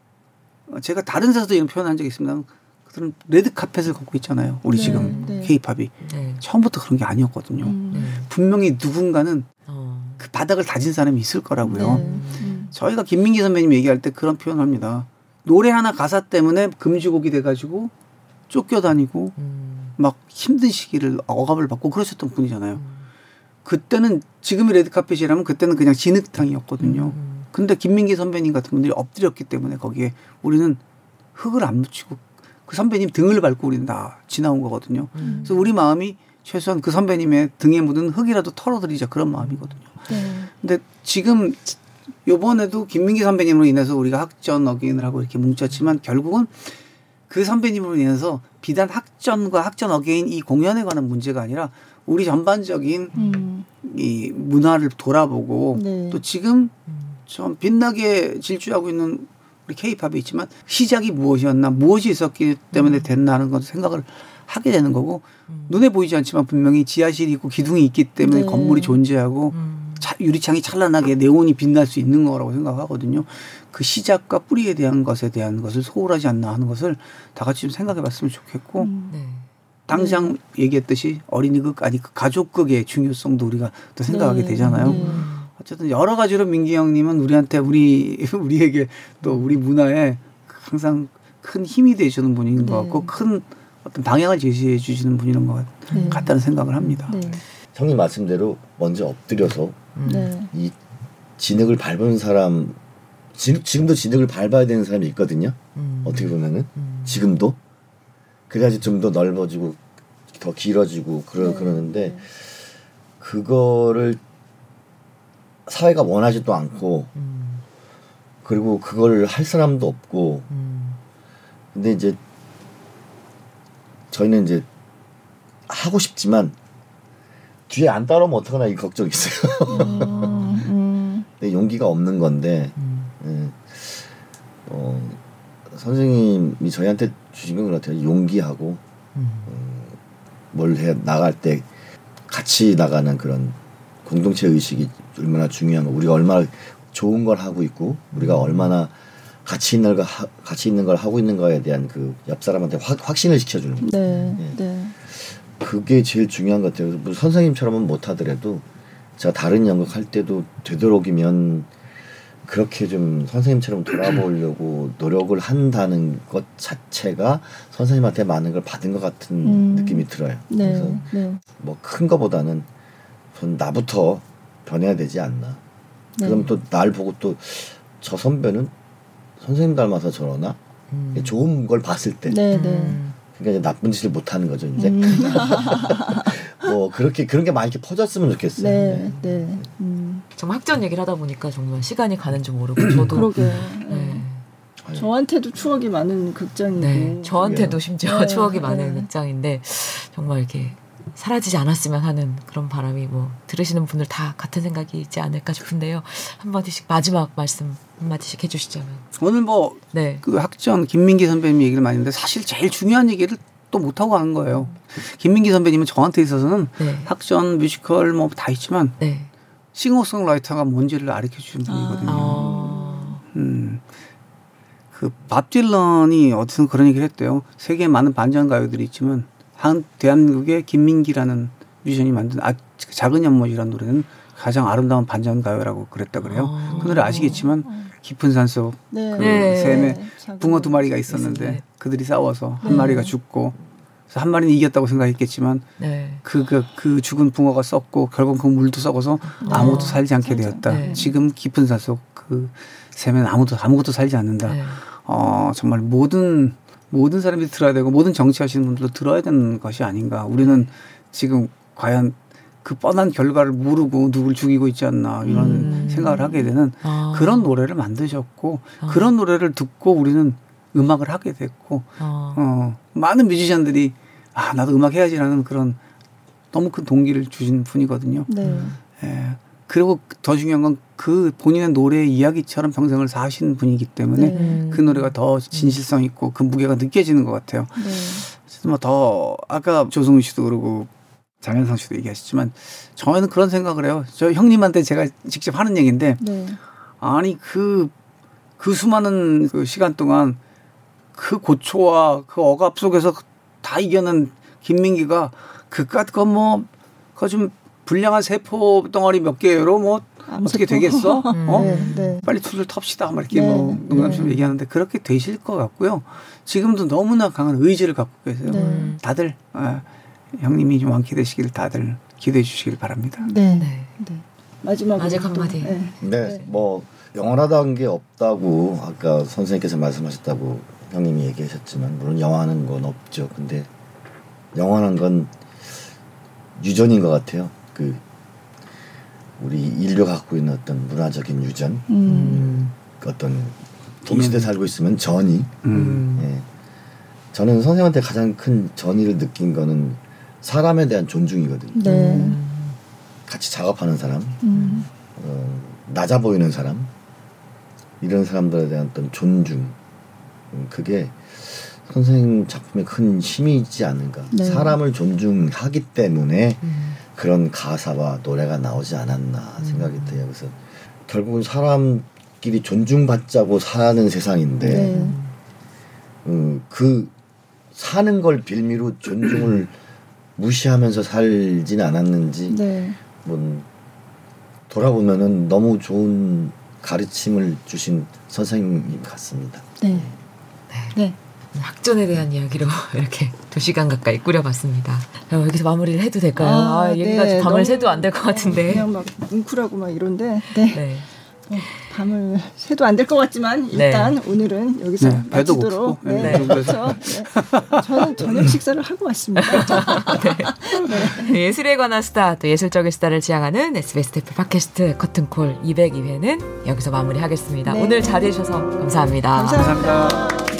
S3: 어, 제가 다른 데서도 이런 표현한 적이 있습니다. 그들은 레드 카펫을 걷고 있잖아요. 우리 네, 지금 네. 케이팝이 네. 처음부터 그런 게 아니었거든요. 음. 네. 분명히 누군가는 어. 그 바닥을 다진 사람이 있을 거라고요. 네. 음. 저희가 김민기 선배님 얘기할 때 그런 표현합니다. 노래 하나 가사 때문에 금지곡이 돼가지고 쫓겨다니고 음. 막 힘든 시기를 억압을 받고 그러셨던 분이잖아요. 음. 그때는 지금의 레드 카펫이라면 그때는 그냥 진흙탕이었거든요. 음. 근데 김민기 선배님 같은 분들이 엎드렸기 때문에 거기에 우리는 흙을 안 묻히고 그 선배님 등을 밟고 우리는 다 지나온 거거든요. 음. 그래서 우리 마음이 최소한 그 선배님의 등에 묻은 흙이라도 털어드리자 그런 마음이거든요. 네. 근데 지금 요번에도 김민기 선배님으로 인해서 우리가 학전 again을 하고 이렇게 뭉쳤지만 결국은 그 선배님으로 인해서 비단 학전과 학전 again 이 공연에 관한 문제가 아니라 우리 전반적인 음. 이 문화를 돌아보고 네. 또 지금 좀 빛나게 질주하고 있는 우리 케이팝이 있지만 시작이 무엇이었나 무엇이 있었기 때문에 음. 됐나 하는 것을 생각을 하게 되는 거고 음. 눈에 보이지 않지만 분명히 지하실이 있고 기둥이 있기 때문에 네. 건물이 존재하고 음. 차, 유리창이 찬란하게 네온이 빛날 수 있는 거라고 생각하거든요. 그 시작과 뿌리에 대한 것에 대한 것을 소홀하지 않나 하는 것을 다 같이 좀 생각해 봤으면 좋겠고 음. 네. 당장 네. 얘기했듯이 어린이극 아니 그 가족극의 중요성도 우리가 또 생각하게 네. 되잖아요. 네. 어쨌든 여러 가지로 민기 형님은 우리한테 우리 우리에게 또 우리 문화에 항상 큰 힘이 되시는 분인 네. 것 같고 큰 어떤 방향을 제시해 주시는 분인 것 네. 같다는 생각을 합니다. 네.
S4: 형님 말씀대로 먼저 엎드려서 음. 네. 이 진흙을 밟은 사람 지, 지금 도 진흙을 밟아야 되는 사람이 있거든요. 음. 어떻게 보면은 음. 지금도 그래야지 좀 더 넓어지고 더 길어지고 그러 네. 그러는데 그거를 사회가 원하지도 않고 음. 그리고 그걸 할 사람도 없고 음. 근데 이제 저희는 이제 하고 싶지만 뒤에 안 따라오면 어떡하나 이 걱정이 있어요. 음, 음. 근데 용기가 없는 건데 예. 어, 선생님이 저희한테 주신 건 같아요. 용기하고 음. 어, 뭘 해 나갈 때 같이 나가는 그런 공동체 의식이 얼마나 중요한 거 우리가 얼마나 좋은 걸 하고 있고 우리가 음. 얼마나 가치 있는 걸 하, 가치 있는 걸 하고 있는 거에 대한 그 옆 사람한테 확, 확신을 시켜주는 거죠. 네, 예. 네. 그게 제일 중요한 것 같아요. 뭐 선생님처럼은 못 하더라도 제가 다른 연극 할 때도 되도록이면 그렇게 좀 선생님처럼 돌아보려고 노력을 한다는 것 자체가 선생님한테 많은 걸 받은 것 같은 음. 느낌이 들어요. 네, 그래서 네. 뭐큰 거보다는 전 나부터 변해야 되지 않나. 네. 그럼 또 날 보고 또 저 선배는 선생님 닮아서 저러나 음. 좋은 걸 봤을 때. 네, 네. 음. 그러니까 이제 나쁜 짓을 못 하는 거죠 이제. 음. 뭐 그렇게 그런 게 많이 이렇게 퍼졌으면 좋겠어요. 네, 네. 네. 음.
S1: 정말 학전 얘기를 하다 보니까 정말 시간이 가는 줄 모르고 저도
S2: 그러게. 네. 저한테도 추억이 많은 극장이고 네,
S1: 저한테도 심지어 네, 추억이 많은 네. 극장인데 정말 이렇게 사라지지 않았으면 하는 그런 바람이 뭐 들으시는 분들 다 같은 생각이 있지 않을까 싶은데요. 한마디씩 마지막 말씀 한마디씩 해주시자면
S3: 오늘 뭐그 네. 학전 김민기 선배님 얘기를 많이 했는데 사실 제일 중요한 얘기를 또 못하고 가는 거예요. 김민기 선배님은 저한테 있어서는 네. 학전 뮤지컬 뭐 다 있지만 네. 싱어송라이터가 뭔지를 가르쳐 주는 분이거든요. 아. 음. 그밥 딜런이 어디서 그런 얘기를 했대요. 세계에 많은 반전 가요들이 있지만 한 대한민국의 김민기라는 뮤지션이 만든 아, 작은 연못이라는 노래는 가장 아름다운 반전 가요라고 그랬다 그래요. 아. 그 노래 아시겠지만 깊은 산속 네. 그 네. 샘에 붕어 두 마리가 있었는데 네. 그들이 싸워서 한 네. 마리가 죽고 한 마리는 이겼다고 생각했겠지만 네. 그, 그, 그 죽은 붕어가 썩고 결국 그 물도 썩어서 네. 아무도 살지 않게 되었다. 지금 깊은 산속 그 샘에는 아무도 아무것도 살지 않는다. 어 정말 모든 모든 사람들이 들어야 되고 모든 정치하시는 분들도 들어야 되는 것이 아닌가. 우리는 지금 과연 그 뻔한 결과를 모르고 누굴 죽이고 있지 않나 이런 음. 생각을 하게 되는 아. 그런 노래를 만드셨고 아. 그런 노래를 듣고 우리는 음악을 하게 됐고 아. 어, 많은 뮤지션들이 아 나도 음악 해야지라는 그런 너무 큰 동기를 주신 분이거든요. 네. 예. 그리고 더 중요한 건 그 본인의 노래 이야기처럼 평생을 사신 분이기 때문에 네. 그 노래가 더 진실성 있고 그 무게가 느껴지는 것 같아요. 네. 뭐더 아까 조승우 씨도 그러고 장현상 씨도 얘기하셨지만 저는 그런 생각을 해요. 저 형님한테 제가 직접 하는 얘기인데 네. 아니 그그 그 수많은 그 시간 동안 그 고초와 그 억압 속에서 다 이겨낸 김민기가 그깟 거뭐 그거 좀 불량한 세포 덩어리 몇 개로 뭐 어떻게 되겠어? 음. 어? 네, 네. 빨리 투를 텁시다. 막 이렇게 네, 뭐 농담처럼 네. 얘기하는데 그렇게 되실 것 같고요. 지금도 너무나 강한 의지를 갖고 계세요. 네. 다들 아, 형님이 좀 완쾌 되시길 다들 기대해 주시길 바랍니다.
S2: 네. 네.
S1: 마지막 아직 한마디.
S4: 네. 뭐 영원하다는 게 없다고 아까 선생님께서 말씀하셨다고 형님이 얘기하셨지만 물론 영원한 건 없죠. 근데 영원한 건 유전인 것 같아요. 그 우리 인류가 갖고 있는 어떤 문화적인 유전, 음. 음 어떤 동시대 살고 있으면 전이. 음. 예. 저는 선생님한테 가장 큰 전의를 느낀 거는 사람에 대한 존중이거든요. 네. 같이 작업하는 사람, 음. 어, 낮아 보이는 사람, 이런 사람들에 대한 어떤 존중, 음, 그게 선생님 작품의 큰 힘이지 않은가. 네. 사람을 존중하기 때문에 음. 그런 가사와 노래가 나오지 않았나 생각이 돼요. 그래서 결국은 사람끼리 존중받자고 사는 세상인데 네. 음, 그 사는 걸 빌미로 존중을 무시하면서 살진 않았는지 네. 뭐 돌아보면은 너무 좋은 가르침을 주신 선생님 같습니다.
S1: 네. 네. 네. 학전에 대한 이야기로 이렇게 두 시간 가까이 꾸려봤습니다. 어, 여기서 마무리를 해도 될까요? 아, 아 얘기가 네, 밤을 새도 안 될 것 같은데.
S2: 그냥 막 뭉클하고 막 이런데. 네. 네. 어, 밤을 새도 안 될 것 같지만 네. 일단 네. 오늘은 여기서 네, 마치도록 네, 네. 그렇죠. 네. 저는 저녁 식사를 하고 왔습니다.
S1: 네. 예술에 관한 스타 또 예술적인 스타를 지향하는 SBS 대표 팟캐스트 커튼콜 202회는 여기서 마무리하겠습니다. 오늘 자리해 주셔서 감사합니다
S2: 감사합니다. 감사합니다.